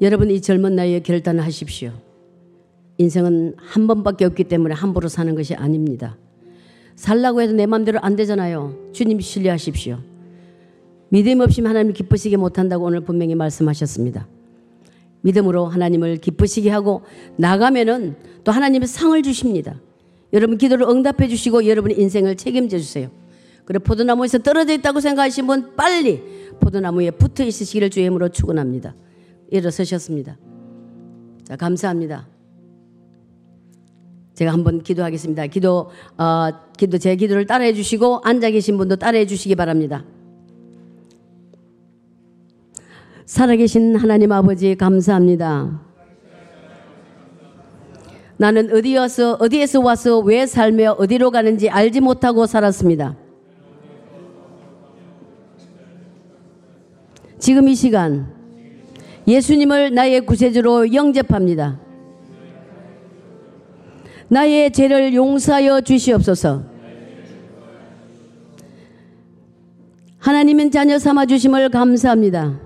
여러분 이 젊은 나이에 결단을 하십시오. 인생은 한 번밖에 없기 때문에 함부로 사는 것이 아닙니다. 살라고 해도 내 마음대로 안 되잖아요. 주님 신뢰하십시오. 믿음 없이 하나님 기쁘시게 못한다고 오늘 분명히 말씀하셨습니다. 믿음으로 하나님을 기쁘시게 하고 나가면은 또 하나님의 상을 주십니다. 여러분 기도를 응답해 주시고 여러분의 인생을 책임져 주세요. 그래 포도나무에서 떨어져 있다고 생각하신 분 빨리 포도나무에 붙어 있으시기를 주의 이름으로 축원합니다. 일어서셨습니다. 자 감사합니다. 제가 한번 기도하겠습니다. 기도 어, 기도 제 기도를 따라해 주시고 앉아 계신 분도 따라해 주시기 바랍니다. 살아계신 하나님 아버지 감사합니다. 나는 어디 와서 어디에서 와서 왜 살며 어디로 가는지 알지 못하고 살았습니다. 지금 이 시간 예수님을 나의 구세주로 영접합니다. 나의 죄를 용서하여 주시옵소서. 하나님은 자녀 삼아 주심을 감사합니다.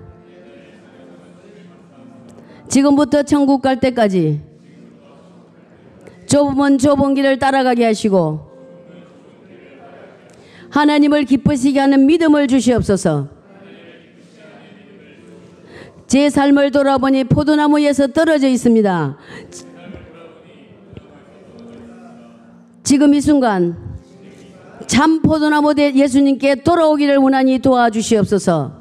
지금부터 천국 갈 때까지 좁으면 좁은 길을 따라가게 하시고 하나님을 기쁘시게 하는 믿음을 주시옵소서. 제 삶을 돌아보니 포도나무에서 떨어져 있습니다. 지금 이 순간 참 포도나무 대 예수님께 돌아오기를 원하니 도와주시옵소서.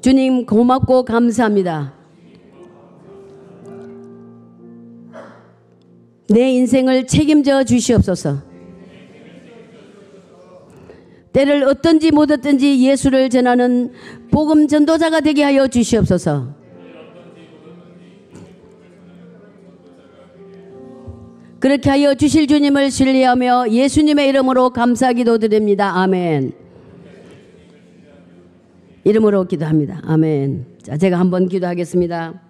주님 고맙고 감사합니다. 내 인생을 책임져 주시옵소서. 때를 어떤지 못 어떤지 예수를 전하는 복음 전도자가 되게 하여 주시옵소서. 그렇게 하여 주실 주님을 신뢰하며 예수님의 이름으로 감사 기도드립니다. 아멘. 이름으로 기도합니다. 아멘. 자, 제가 한번 기도하겠습니다.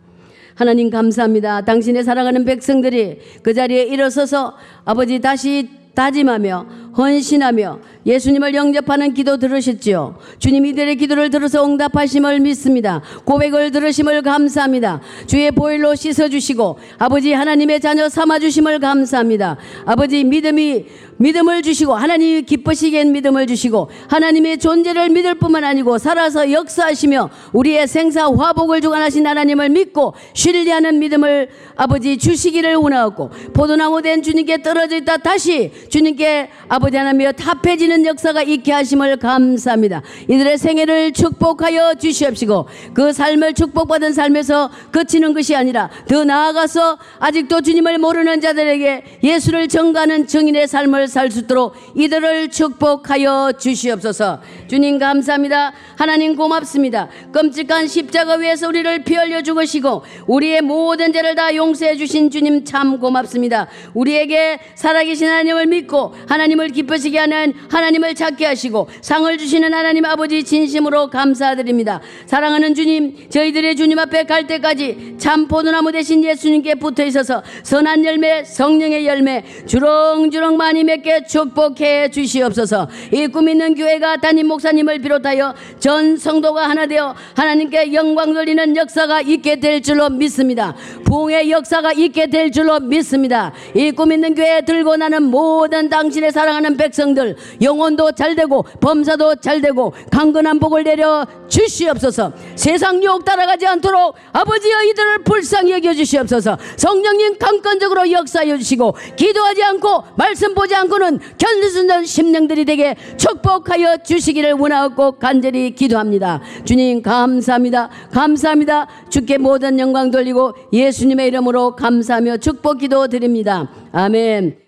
하나님 감사합니다. 당신의 사랑하는 백성들이 그 자리에 일어서서 아버지 다시 다짐하며 헌신하며 예수님을 영접하는 기도 들으셨지요. 주님 이들의 기도를 들어서 응답하심을 믿습니다. 고백을 들으심을 감사합니다. 주의 보일로 씻어주시고 아버지 하나님의 자녀 삼아주심을 감사합니다. 아버지 믿음이 믿음을 주시고 하나님이 기쁘시게 믿음을 주시고 하나님의 존재를 믿을 뿐만 아니고 살아서 역사하시며 우리의 생사 화복을 주관하신 하나님을 믿고 신뢰하는 믿음을 아버지 주시기를 원하고 포도나무 된 주님께 떨어져 있다 다시 주님께 아버지 하나님여 합해지는 역사가 있게 하심을 감사합니다. 이들의 생애를 축복하여 주시옵시고 그 삶을 축복받은 삶에서 그치는 것이 아니라 더 나아가서 아직도 주님을 모르는 자들에게 예수를 정가하는 정인의 삶을 살 수 있도록 이들을 축복하여 주시옵소서. 주님 감사합니다. 하나님 고맙습니다. 끔찍한 십자가 위에서 우리를 피 흘려 죽으시고 우리의 모든 죄를 다 용서해 주신 주님 참 고맙습니다. 우리에게 살아계신 하나님을 믿고 하나님을 기쁘시게 하는 하나님을 찾게 하시고 상을 주시는 하나님 아버지 진심으로 감사드립니다. 사랑하는 주님, 저희들의 주님 앞에 갈 때까지 참 포도나무 대신 예수님께 붙어 있어서 선한 열매, 성령의 열매 주렁주렁 많이 맺게 축복해 주시옵소서. 이 꿈 있는 교회가 담임 목사님을 비롯하여 전 성도가 하나 되어 하나님께 영광 돌리는 역사가 있게 될 줄로 믿습니다. 부흥의 역사가 있게 될 줄로 믿습니다. 이 꿈 있는 교회 들고 나는 모든 당신의 사랑하는 사는 백성들 영혼도 잘 되고 범사도 잘 되고 강건한 복을 내려 주시옵소서. 세상 유혹 따라가지 않도록 아버지여 이들을 불쌍히 여겨 주시옵소서. 성령님 강건적으로 역사해 주시고 기도하지 않고 말씀 보지 않고는 견디는 심령들이 되게 축복하여 주시기를 원하고 간절히 기도합니다. 주님 감사합니다. 감사합니다. 주께 모든 영광 돌리고 예수님의 이름으로 감사하며 축복 기도 드립니다. 아멘.